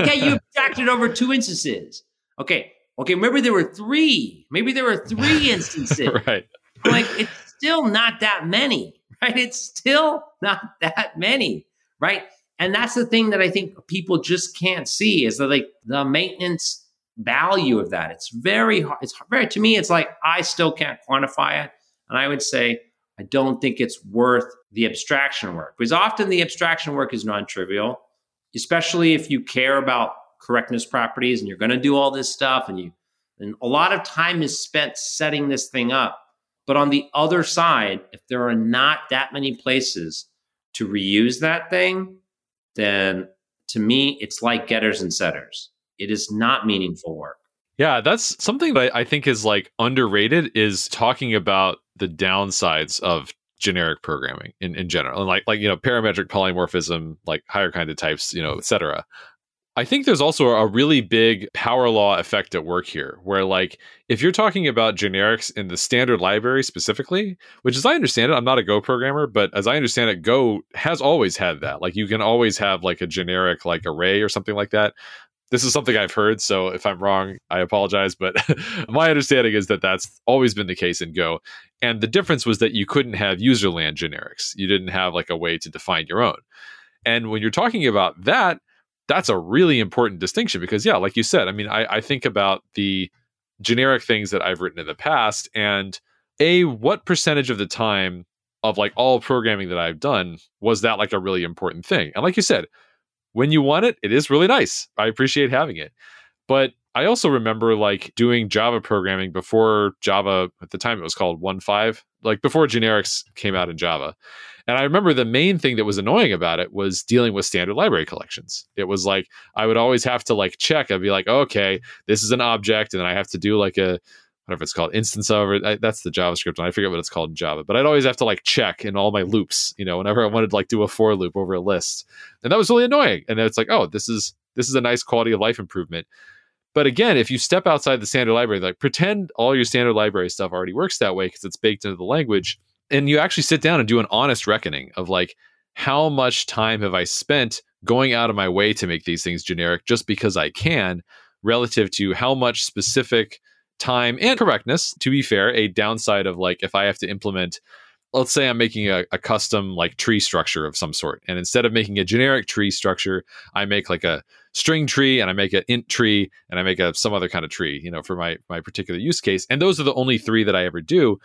okay, you abstracted over two instances. Okay, Okay, maybe there were three. Maybe there were three (laughs) instances. right. like it's still not that many, (laughs) right? It's still not that many, right? And that's the thing that I think people just can't see is that like the maintenance value of that. It's very hard. It's very to me. It's like I still can't quantify it, and I would say I don't think it's worth the abstraction work because often the abstraction work is non-trivial, especially if you care about correctness properties and you're going to do all this stuff and you and a lot of time is spent setting this thing up. But on the other side if there are not that many places to reuse that thing then to me it's like getters and setters. It is not meaningful work. Yeah that's something that i think is like underrated is talking about the downsides of generic programming in, in general. And like like you know parametric polymorphism like higher kind of types you know etc I think there's also a really big power law effect at work here, where, like, if you're talking about generics in the standard library specifically, which as I understand it, I'm not a Go programmer, but as I understand it, Go has always had that. Like, you can always have like a generic, like, array or something like that. This is something I've heard, so if I'm wrong, I apologize. But (laughs) my understanding is that that's always been the case in Go. And the difference was that you couldn't have userland generics, you didn't have like a way to define your own. And when you're talking about that, that's a really important distinction because yeah like you said i mean I, I think about the generic things that i've written in the past and a what percentage of the time of like all programming that i've done was that like a really important thing? And like you said when you want it it is really nice. I appreciate having it. But i also remember like doing java programming before java at the time it was called 1.5 like before generics came out in java and I remember the main thing that was annoying about it was dealing with standard library collections. It was like I would always have to like check. I'd be like, okay, this is an object, and then I have to do like a whatever it's called instance of it. That's the JavaScript, and I forget what it's called in Java. But I'd always have to like check in all my loops, you know, whenever I wanted to like do a for loop over a list, and that was really annoying. And it's like, oh, this is this is a nice quality of life improvement. But again, if you step outside the standard library, like pretend all your standard library stuff already works that way because it's baked into the language and you actually sit down and do an honest reckoning of like how much time have I spent going out of my way to make these things generic just because I can relative to how much specific time and correctness to be fair a downside of like if I have to implement let's say I'm making a, a, custom like tree structure of some sort. And instead of making a generic tree structure, I make like a string tree and I make an int tree and I make a some other kind of tree, you know, for my my particular use case. And those are the only three that I ever do.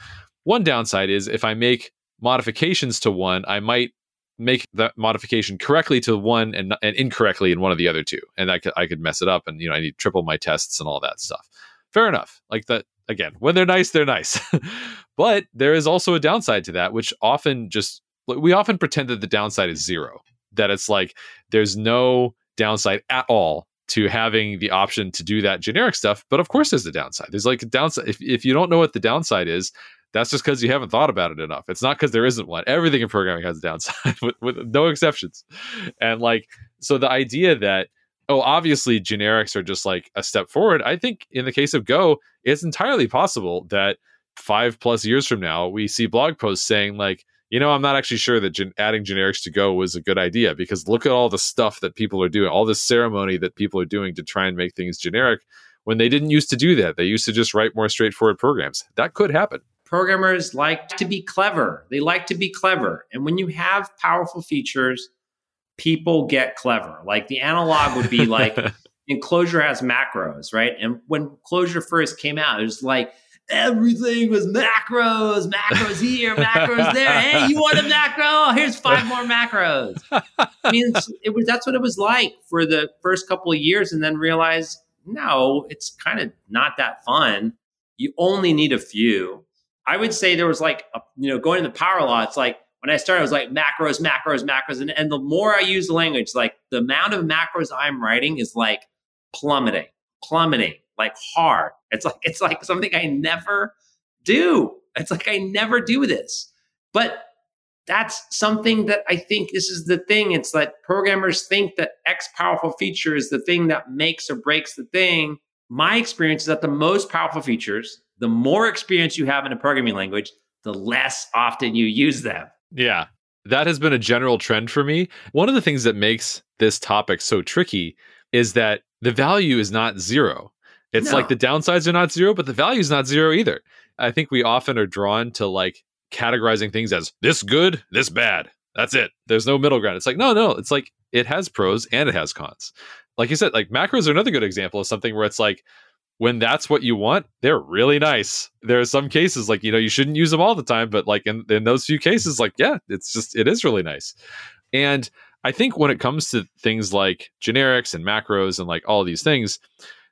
One downside is if I make modifications to one, I might make that modification correctly to one and, and incorrectly in one of the other two. And I could, I could mess it up and, you know, I need triple my tests and all that stuff. Fair enough. Like that, again, when they're nice, they're nice. (laughs) but there is also a downside to that, which often just, we often pretend that the downside is zero, that it's like there's no downside at all to having the option to do that generic stuff. But of course, there's a downside. There's like a downside. If, if you don't know what the downside is, that's just because you haven't thought about it enough. It's not because there isn't one. Everything in programming has a downside, (laughs) with, with no exceptions. And like, so the idea that oh, obviously generics are just like a step forward. I think in the case of Go, it's entirely possible that five plus years from now, we see blog posts saying like, you know, I'm not actually sure that gen- adding generics to Go was a good idea because look at all the stuff that people are doing, all this ceremony that people are doing to try and make things generic when they didn't used to do that. They used to just write more straightforward programs. That could happen programmers like to be clever. They like to be clever. And when you have powerful features, people get clever. Like the analog would be like, (laughs) enclosure has macros, right? And when Clojure first came out, it was like, everything was macros, macros here, macros there. Hey, you want a macro? Oh, here's five more macros. I mean, it was that's what it was like for the first couple of years, and then realize no, it's kind of not that fun. You only need a few. I would say there was like, a, you know, going to the power law, it's like when I started, I was like macros, macros, macros. And, and the more I use the language, like the amount of macros I'm writing is like plummeting, plummeting, like hard. It's like, it's like something I never do. It's like I never do this. But that's something that I think this is the thing. It's that programmers think that X powerful feature is the thing that makes or breaks the thing. My experience is that the most powerful features the more experience you have in a programming language, the less often you use them. Yeah. That has been a general trend for me. One of the things that makes this topic so tricky is that the value is not zero. It's no. like the downsides are not zero, but the value is not zero either. I think we often are drawn to like categorizing things as this good, this bad. That's it. There's no middle ground. It's like, no, no. It's like it has pros and it has cons. Like you said, like macros are another good example of something where it's like, when that's what you want, they're really nice. There are some cases like, you know, you shouldn't use them all the time, but like in, in those few cases, like, yeah, it's just, it is really nice. And I think when it comes to things like generics and macros and like all these things,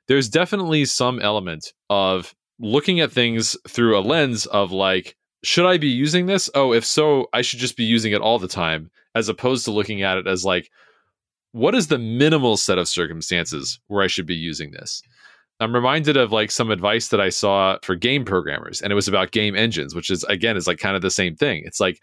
there's definitely some element of looking at things through a lens of like, should I be using this? Oh, if so, I should just be using it all the time, as opposed to looking at it as like, what is the minimal set of circumstances where I should be using this? I'm reminded of like some advice that I saw for game programmers, and it was about game engines, which is again is like kind of the same thing. It's like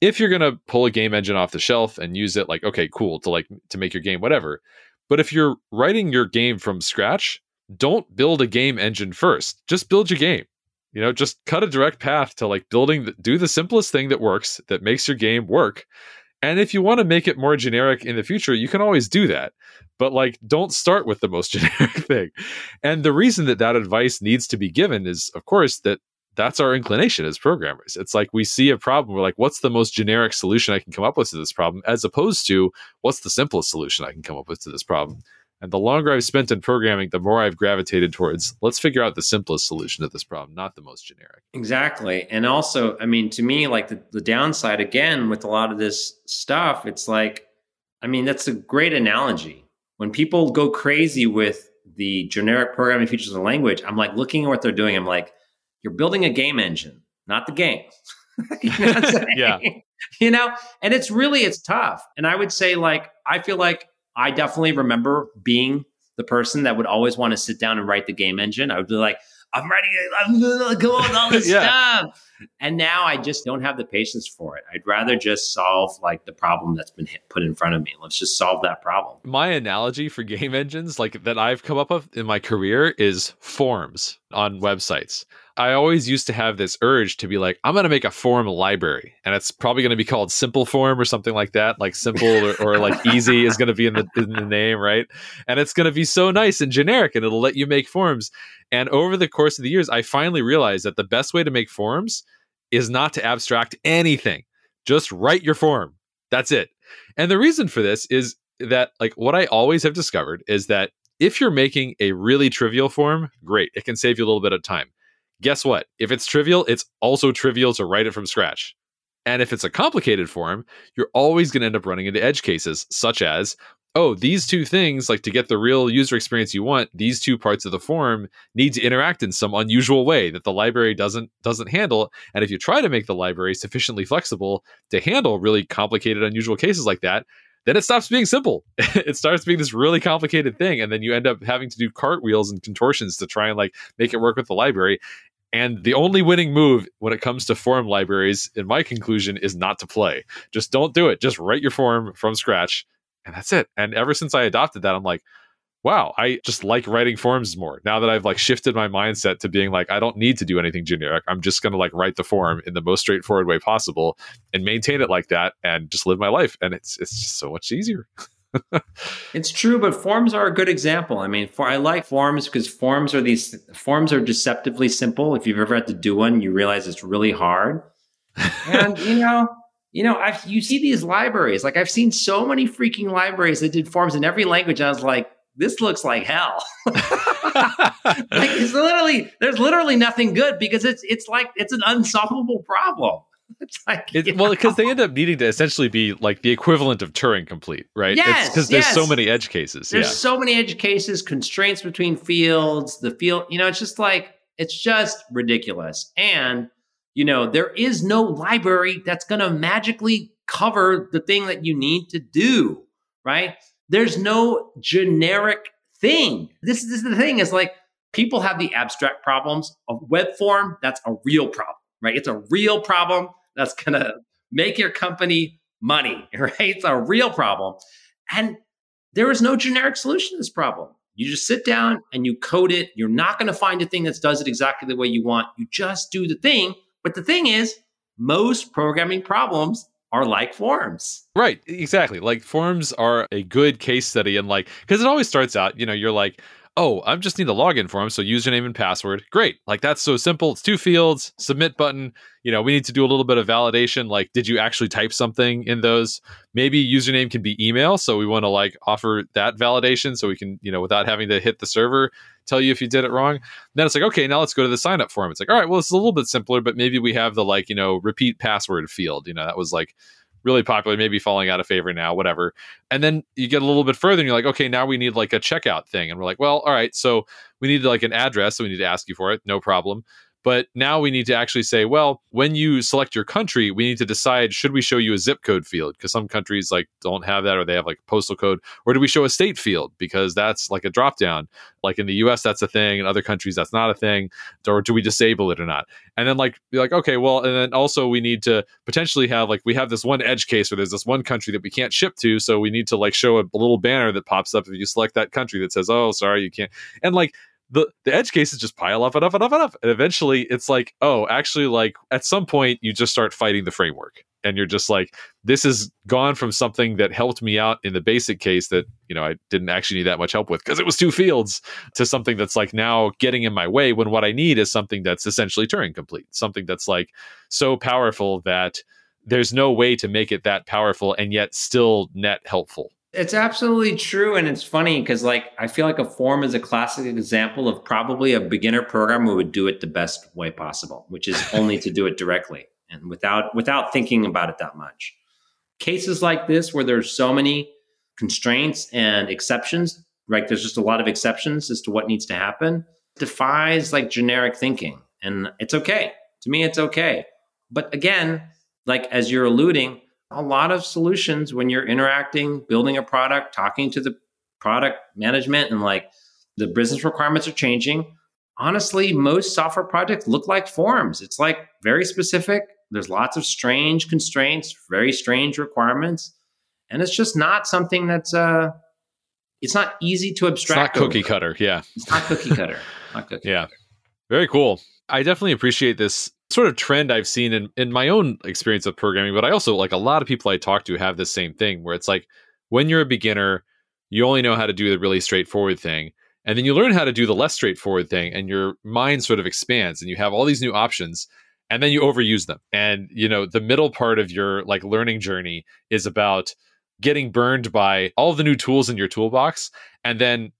if you're gonna pull a game engine off the shelf and use it, like okay, cool to like to make your game, whatever. But if you're writing your game from scratch, don't build a game engine first. Just build your game. You know, just cut a direct path to like building. The, do the simplest thing that works that makes your game work, and if you want to make it more generic in the future, you can always do that. But like, don't start with the most (laughs) generic thing. And the reason that that advice needs to be given is, of course, that that's our inclination as programmers. It's like we see a problem, we're like, what's the most generic solution I can come up with to this problem, as opposed to what's the simplest solution I can come up with to this problem. And the longer I've spent in programming, the more I've gravitated towards let's figure out the simplest solution to this problem, not the most generic. Exactly. And also, I mean, to me, like the, the downside again with a lot of this stuff, it's like, I mean, that's a great analogy. When people go crazy with the generic programming features of the language, I'm like looking at what they're doing. I'm like, you're building a game engine, not the game. (laughs) you know (laughs) yeah. (laughs) You know, and it's really it's tough. And I would say like I feel like I definitely remember being the person that would always want to sit down and write the game engine. I would be like, I'm ready. I'm gonna go on all this (laughs) yeah. stuff. And now I just don't have the patience for it. I'd rather just solve like the problem that's been hit, put in front of me. Let's just solve that problem. My analogy for game engines, like that I've come up with in my career, is forms on websites. I always used to have this urge to be like, I'm going to make a form library, and it's probably going to be called Simple Form or something like that. Like simple or, or like easy (laughs) is going to be in the in the name, right? And it's going to be so nice and generic, and it'll let you make forms. And over the course of the years, I finally realized that the best way to make forms is not to abstract anything. Just write your form. That's it. And the reason for this is that, like, what I always have discovered is that if you're making a really trivial form, great, it can save you a little bit of time guess what? If it's trivial, it's also trivial to write it from scratch. And if it's a complicated form, you're always going to end up running into edge cases, such as, oh, these two things, like to get the real user experience you want, these two parts of the form need to interact in some unusual way that the library doesn't doesn't handle. And if you try to make the library sufficiently flexible to handle really complicated, unusual cases like that, then it stops being simple. (laughs) it starts being this really complicated thing. And then you end up having to do cartwheels and contortions to try and like make it work with the library. And the only winning move when it comes to form libraries, in my conclusion, is not to play. Just don't do it. Just write your form from scratch. And that's it. And ever since I adopted that, I'm like, wow, I just like writing forms more. Now that I've like shifted my mindset to being like, I don't need to do anything generic. I'm just gonna like write the form in the most straightforward way possible and maintain it like that and just live my life. And it's it's just so much easier. (laughs) it's true, but forms are a good example. I mean, for I like forms because forms are these forms are deceptively simple. If you've ever had to do one, you realize it's really hard. and you know, you know, I've you see these libraries. Like I've seen so many freaking libraries that did forms in every language. I was like, this looks like hell. (laughs) like (laughs) it's literally there's literally nothing good because it's it's like it's an unsolvable problem. (laughs) It's like it, well, because they end up needing to essentially be like the equivalent of Turing complete, right? Yes, because there's yes. so many edge cases. There's yeah. so many edge cases, constraints between fields, the field. You know, it's just like it's just ridiculous. And you know, there is no library that's going to magically cover the thing that you need to do, right? There's no generic thing. This, is the thing is like people have the abstract problems of web form. That's a real problem, right? It's a real problem that's going to make your company money, (laughs) right? It's a real problem. And there is no generic solution to this problem. You just sit down and you code it. You're not going to find a thing that does it exactly the way you want. You just do the thing. But the thing is, most programming problems are like forms. Right, exactly. Like forms are a good case study and like because it always starts out, you know, you're like, oh, I just need a login form, so username and password. Great. Like that's so simple. It's two fields, submit button. You know, we need to do a little bit of validation. Like, did you actually type something in those? Maybe username can be email, so we want to like offer that validation so we can, you know, without having to hit the server, tell you if you did it wrong. then it's like, okay, now let's go to the sign up form. It's like, all right, well, it's a little bit simpler, but maybe we have the like, you know, repeat password field. You know, that was like really popular, maybe falling out of favor now, whatever. And then you get a little bit further and you're like, okay, now we need like a checkout thing. And we're like, well, all right, so we need like an address, so we need to ask you for it, no problem. But now we need to actually say, well, when you select your country, we need to decide should we show you a zip code field because some countries like don't have that or they have like postal code, or do we show a state field because that's like a drop down. Like in the U.S., that's a thing. In other countries, that's not a thing. Or do we disable it or not? And then like be like, okay, well, and then also we need to potentially have like we have this one edge case where there's this one country that we can't ship to, so we need to like show a, a little banner that pops up if you select that country that says, oh, sorry, you can't. And like the the edge cases just pile up and up and up and up. And eventually it's like oh actually like at some point you just start fighting the framework. And you're just like this has gone from something that helped me out in the basic case that you know i didn't actually need that much help with because it was two fields to something that's like now getting in my way when what i need is something that's essentially turing complete something that's like so powerful that there's no way to make it that powerful and yet still net helpful it's absolutely true. And it's funny because, like, I feel like a form is a classic example of probably a beginner programmer would do it the best way possible, which is (laughs) only to do it directly and without without thinking about it that much. Cases like this, where there's so many constraints and exceptions, right? There's just a lot of exceptions as to what needs to happen, defies like generic thinking. And it's okay. To me, it's okay. But again, like as you're alluding, a lot of solutions when you're interacting, building a product, talking to the product management, and like the business requirements are changing. Honestly, most software projects look like forms. It's like very specific. There's lots of strange constraints, very strange requirements. And it's just not something that's uh it's not easy to abstract. It's not cookie over. cutter, yeah. It's not cookie cutter. not cookie (laughs) yeah. Cutter. Very cool. I definitely appreciate this sort of trend I've seen in, in my own experience of programming, but I also like a lot of people I talk to have this same thing where it's like when you're a beginner, you only know how to do the really straightforward thing. And then you learn how to do the less straightforward thing, and your mind sort of expands and you have all these new options and then you overuse them. And you know, the middle part of your like learning journey is about getting burned by all the new tools in your toolbox and then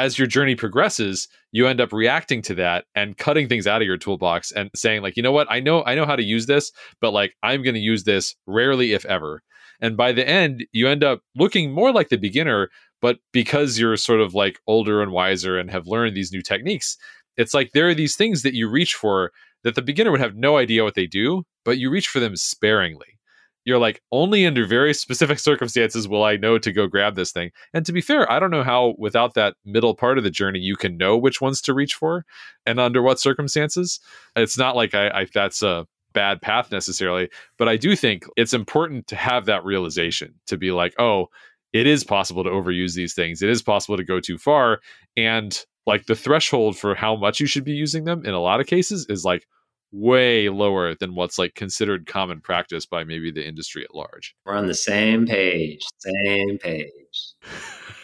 as your journey progresses, you end up reacting to that and cutting things out of your toolbox and saying like, you know what, I know I know how to use this, but like I'm going to use this rarely if ever. And by the end, you end up looking more like the beginner, but because you're sort of like older and wiser and have learned these new techniques, it's like there are these things that you reach for that the beginner would have no idea what they do, but you reach for them sparingly you're like only under very specific circumstances will I know to go grab this thing. And to be fair, I don't know how without that middle part of the journey you can know which ones to reach for and under what circumstances. It's not like I, I that's a bad path necessarily, but I do think it's important to have that realization to be like, oh, it is possible to overuse these things. It is possible to go too far. And like the threshold for how much you should be using them in a lot of cases is like way lower than what's like considered common practice by maybe the industry at large. We're on the same page, same page.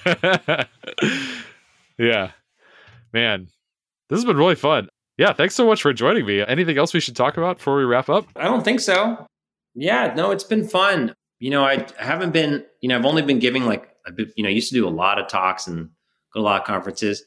(laughs) yeah. Man, this has been really fun. Yeah, thanks so much for joining me. Anything else we should talk about before we wrap up? I don't think so. Yeah, no, it's been fun. You know, I haven't been, you know, I've only been giving like, you know, I used to do a lot of talks and go to a lot of conferences.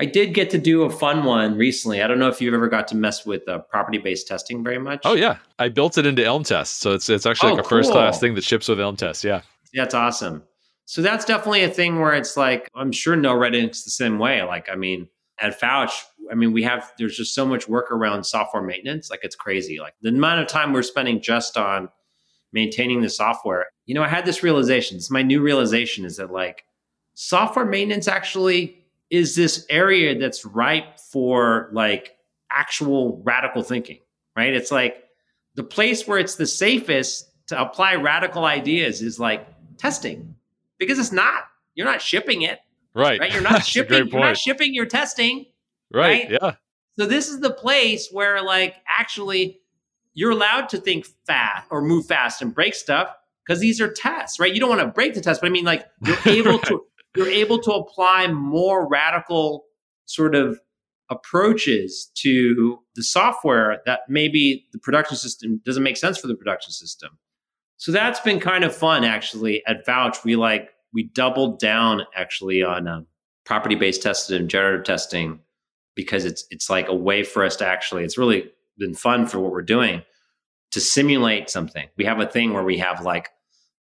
I did get to do a fun one recently. I don't know if you've ever got to mess with uh, property based testing very much. Oh yeah, I built it into Elm Test, so it's it's actually oh, like a cool. first class thing that ships with Elm Test. Yeah, that's awesome. So that's definitely a thing where it's like I'm sure NoRedInk's the same way. Like I mean, at Vouch, I mean we have there's just so much work around software maintenance. Like it's crazy. Like the amount of time we're spending just on maintaining the software. You know, I had this realization. It's my new realization is that like software maintenance actually is this area that's ripe for like actual radical thinking, right? It's like the place where it's the safest to apply radical ideas is like testing because it's not. You're not shipping it. Right. Right. You're not (laughs) shipping. You're not shipping your testing. Right, right. Yeah. So this is the place where like actually you're allowed to think fast or move fast and break stuff because these are tests, right? You don't want to break the test, but I mean like you're (laughs) able to you're able to apply more radical sort of approaches to the software that maybe the production system doesn't make sense for the production system. So that's been kind of fun actually at Vouch. We like we doubled down actually on um, property based testing and generative testing because it's it's like a way for us to actually it's really been fun for what we're doing to simulate something. We have a thing where we have like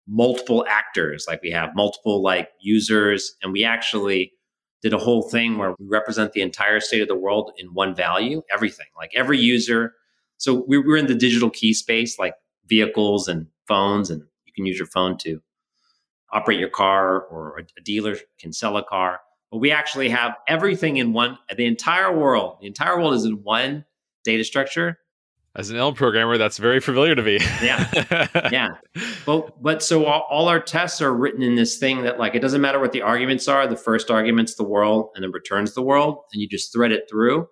multiple actors. Like we have multiple like users and we actually did a whole thing where we represent the entire state of the world in one value everything like every user. So we were in the digital key space like vehicles and phones and you can use your phone to operate your car or a dealer can sell a car. But we actually have everything in one the entire world the entire world is in one data structure as an Elm programmer, that's very familiar to me. yeah, (laughs) yeah. But but so all, all, our tests are written in this thing that like it doesn't matter what the arguments are. The first argument's the world, and then returns the world, and you just thread it through.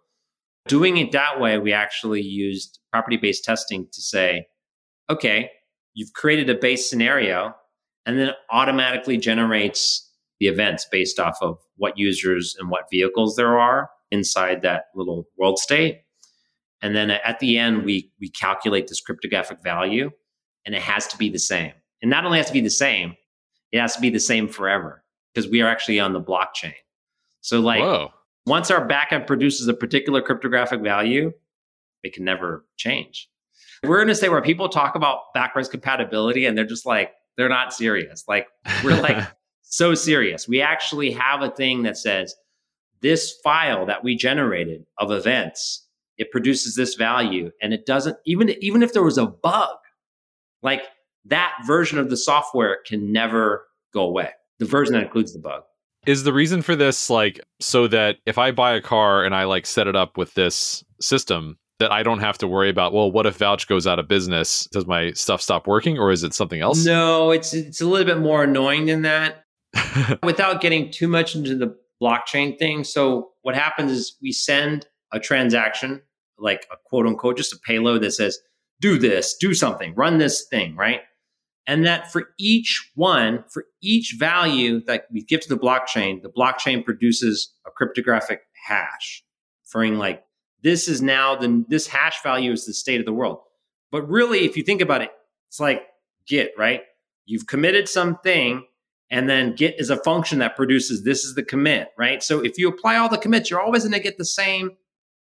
Doing it that way, we actually used property based testing to say, okay, you've created a base scenario, and then it automatically generates the events based off of what users and what vehicles there are inside that little world state and then at the end, we, we calculate this cryptographic value and it has to be the same. And not only has to be the same, it has to be the same forever because we are actually on the blockchain. So like Whoa. once our backend produces a particular cryptographic value, it can never change. We're going to say where people talk about backwards compatibility and they're just like, they're not serious. Like we're like (laughs) so serious. We actually have a thing that says this file that we generated of events it produces this value and it doesn't even even if there was a bug like that version of the software can never go away. The version that includes the bug. Is the reason for this like so that if i buy a car and i like set it up with this system that i don't have to worry about well what if vouch goes out of business? Does my stuff stop working or is it something else? No it's it's a little bit more annoying than that. (laughs) Without getting too much into the blockchain thing so what happens is we send a transaction, like a quote unquote, just a payload that says, do this, do something, run this thing, right? And that for each one, for each value that we give to the blockchain, the blockchain produces a cryptographic hash, referring like this is now the this hash value is the state of the world. But really, if you think about it, it's like Git, right? You've committed something And then git is a function that produces this is the commit, right? So if you apply all the commits, you're always going to get the same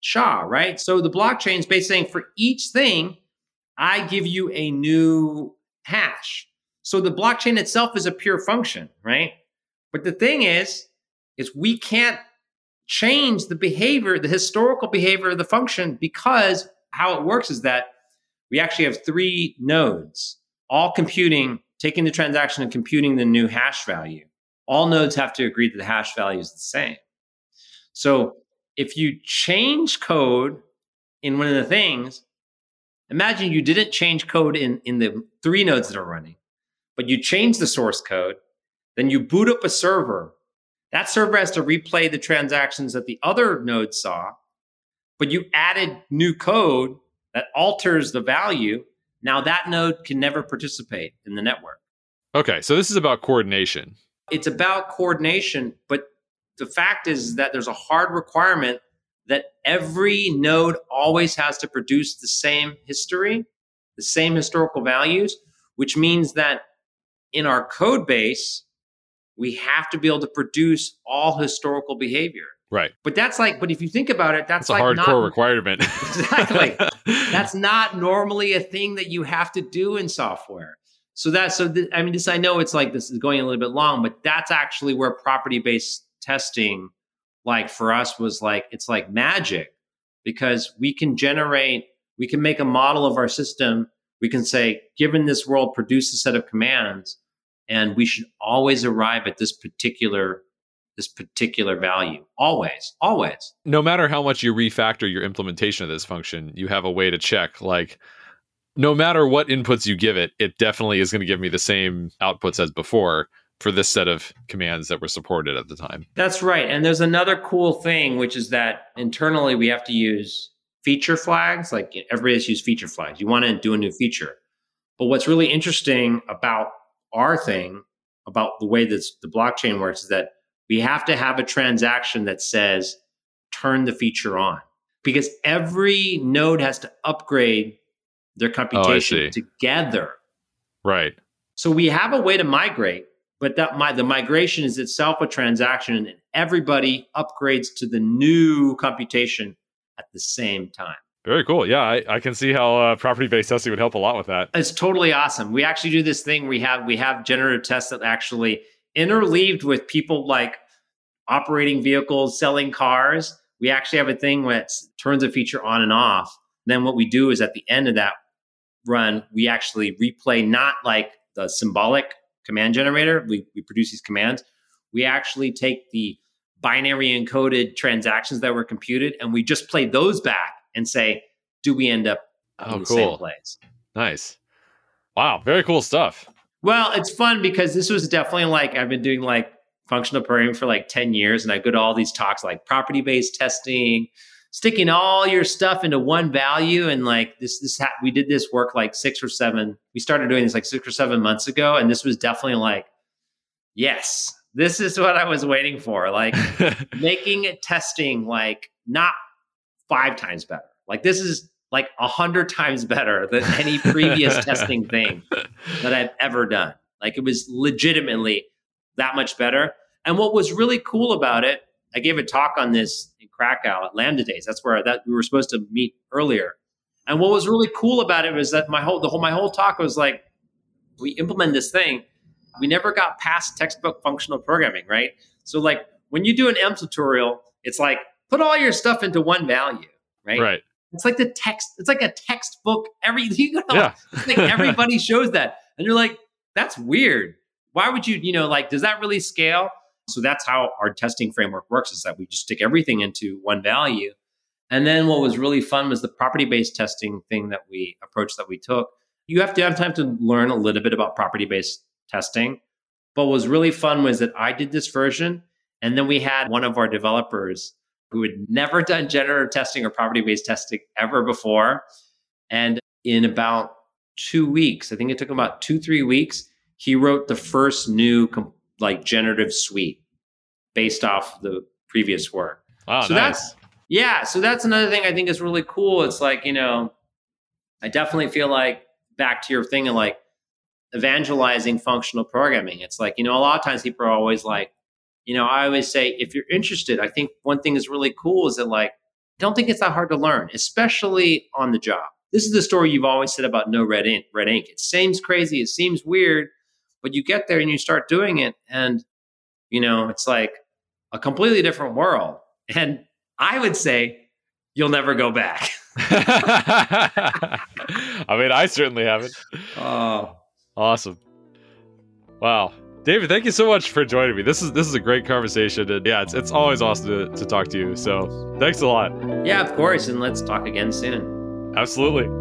SHA, right? So the blockchain is basically saying for each thing, I give you a new hash. So the blockchain itself is a pure function, right? But the thing is, is we can't change the behavior, the historical behavior of the function because how it works is that we actually have three nodes, all computing, taking the transaction and computing the new hash value. All nodes have to agree that the hash value is the same. So if you change code in one of the things, imagine you didn't change code in, in the three nodes that are running, but you change the source code, then you boot up a server. That server has to replay the transactions that the other node saw, but you added new code that alters the value. Now that node can never participate in the network. Okay, so this is about coordination. It's about coordination, but the fact is that there's a hard requirement that every node always has to produce the same history, the same historical values, which means that in our code base, we have to be able to produce all historical behavior. Right. But that's like, but if you think about it, that's, that's a like hardcore not, requirement. (laughs) (laughs) exactly. That's not normally a thing that you have to do in software. So that, so th- I mean, this I know it's like this is going a little bit long, but that's actually where property based testing, like for us, was like it's like magic because we can generate, we can make a model of our system. We can say, given this world, produce a set of commands, and we should always arrive at this particular this particular value. Always always. No matter how much you refactor your implementation of this function you have a way to check like no matter what inputs you give it it definitely is going to give me the same outputs as before for this set of commands that were supported at the time. That's right. And there's another cool thing which is that internally we have to use feature flags. Like everybody has used feature flags. You want to do a new feature. But what's really interesting about our thing about the way that the blockchain works is that we have to have a transaction that says turn the feature on. Because every node has to upgrade their Oh, computation together. right. So we have a way to migrate, but that my, the migration is itself a transaction and everybody upgrades to the new computation at the same time. very cool yeah i, I can see how uh, property based testing would help a lot with that It's totally awesome. We actually do this thing. We have we have generative tests that actually interleaved with people like operating vehicles, selling cars. We actually have a thing that turns a feature on and off. Then what we do is at the end of that run, we actually replay not like the symbolic command generator. We, we produce these commands. We actually take the binary encoded transactions that were computed and we just play those back and say, do we end up oh in the same place? nice wow very cool stuff Well, it's fun because this was definitely like I've been doing like functional programming for like 10 years and I go to all these talks like property based testing, sticking all your stuff into one value and like this this ha- we did this work like 6 or 7 we started doing this like 6 or 7 months ago and this was definitely like yes, this is what I was waiting for like (laughs) making it testing like not 5 times better. Like this is like a hundred times better than any previous (laughs) testing thing that I've ever done. Like it was legitimately that much better. And what was really cool about it, I gave a talk on this in Krakow at Lambda Days. That's where that we were supposed to meet earlier. And what was really cool about it was that my whole the whole my whole talk was like, we implement this thing. We never got past textbook functional programming, right? So like when you do an Elm tutorial, it's like put all your stuff into one value, right? right It's like the text. It's like a textbook. Every (laughs) you know, Yeah. like everybody (laughs) shows that, and you're like, that's weird. Why would you? You know, like, does that really scale? So that's how our testing framework works: is that we just stick everything into one value. And then what was really fun was the property-based testing thing that we approach that we took. You have to have time to learn a little bit about property-based testing. But what was really fun was that I did this version, and then we had one of our developers who had never done generative testing or property based testing ever before. And in about two weeks, I think it took him about two, three weeks, he wrote the first new like generative suite based off the previous work. wow so nice. that's, yeah. So that's another thing I think is really cool. It's like, you know, I definitely feel like back to your thing of like, evangelizing functional programming. It's like, you know, a lot of times people are always like, you know, I always say, if you're interested, I think one thing is really cool is that, like, don't think it's that hard to learn, especially on the job. This is the story you've always said about NoRedInk. Red ink. It seems crazy. It seems weird, but you get there and you start doing it, and you know, it's like a completely different world. And I would say you'll never go back. (laughs) I mean, I certainly haven't. Oh, awesome! Wow, David, thank you so much for joining me. This is this is a great conversation, and yeah, it's it's always awesome to, to talk to you. So thanks a lot. Yeah, of course, and let's talk again soon. Absolutely.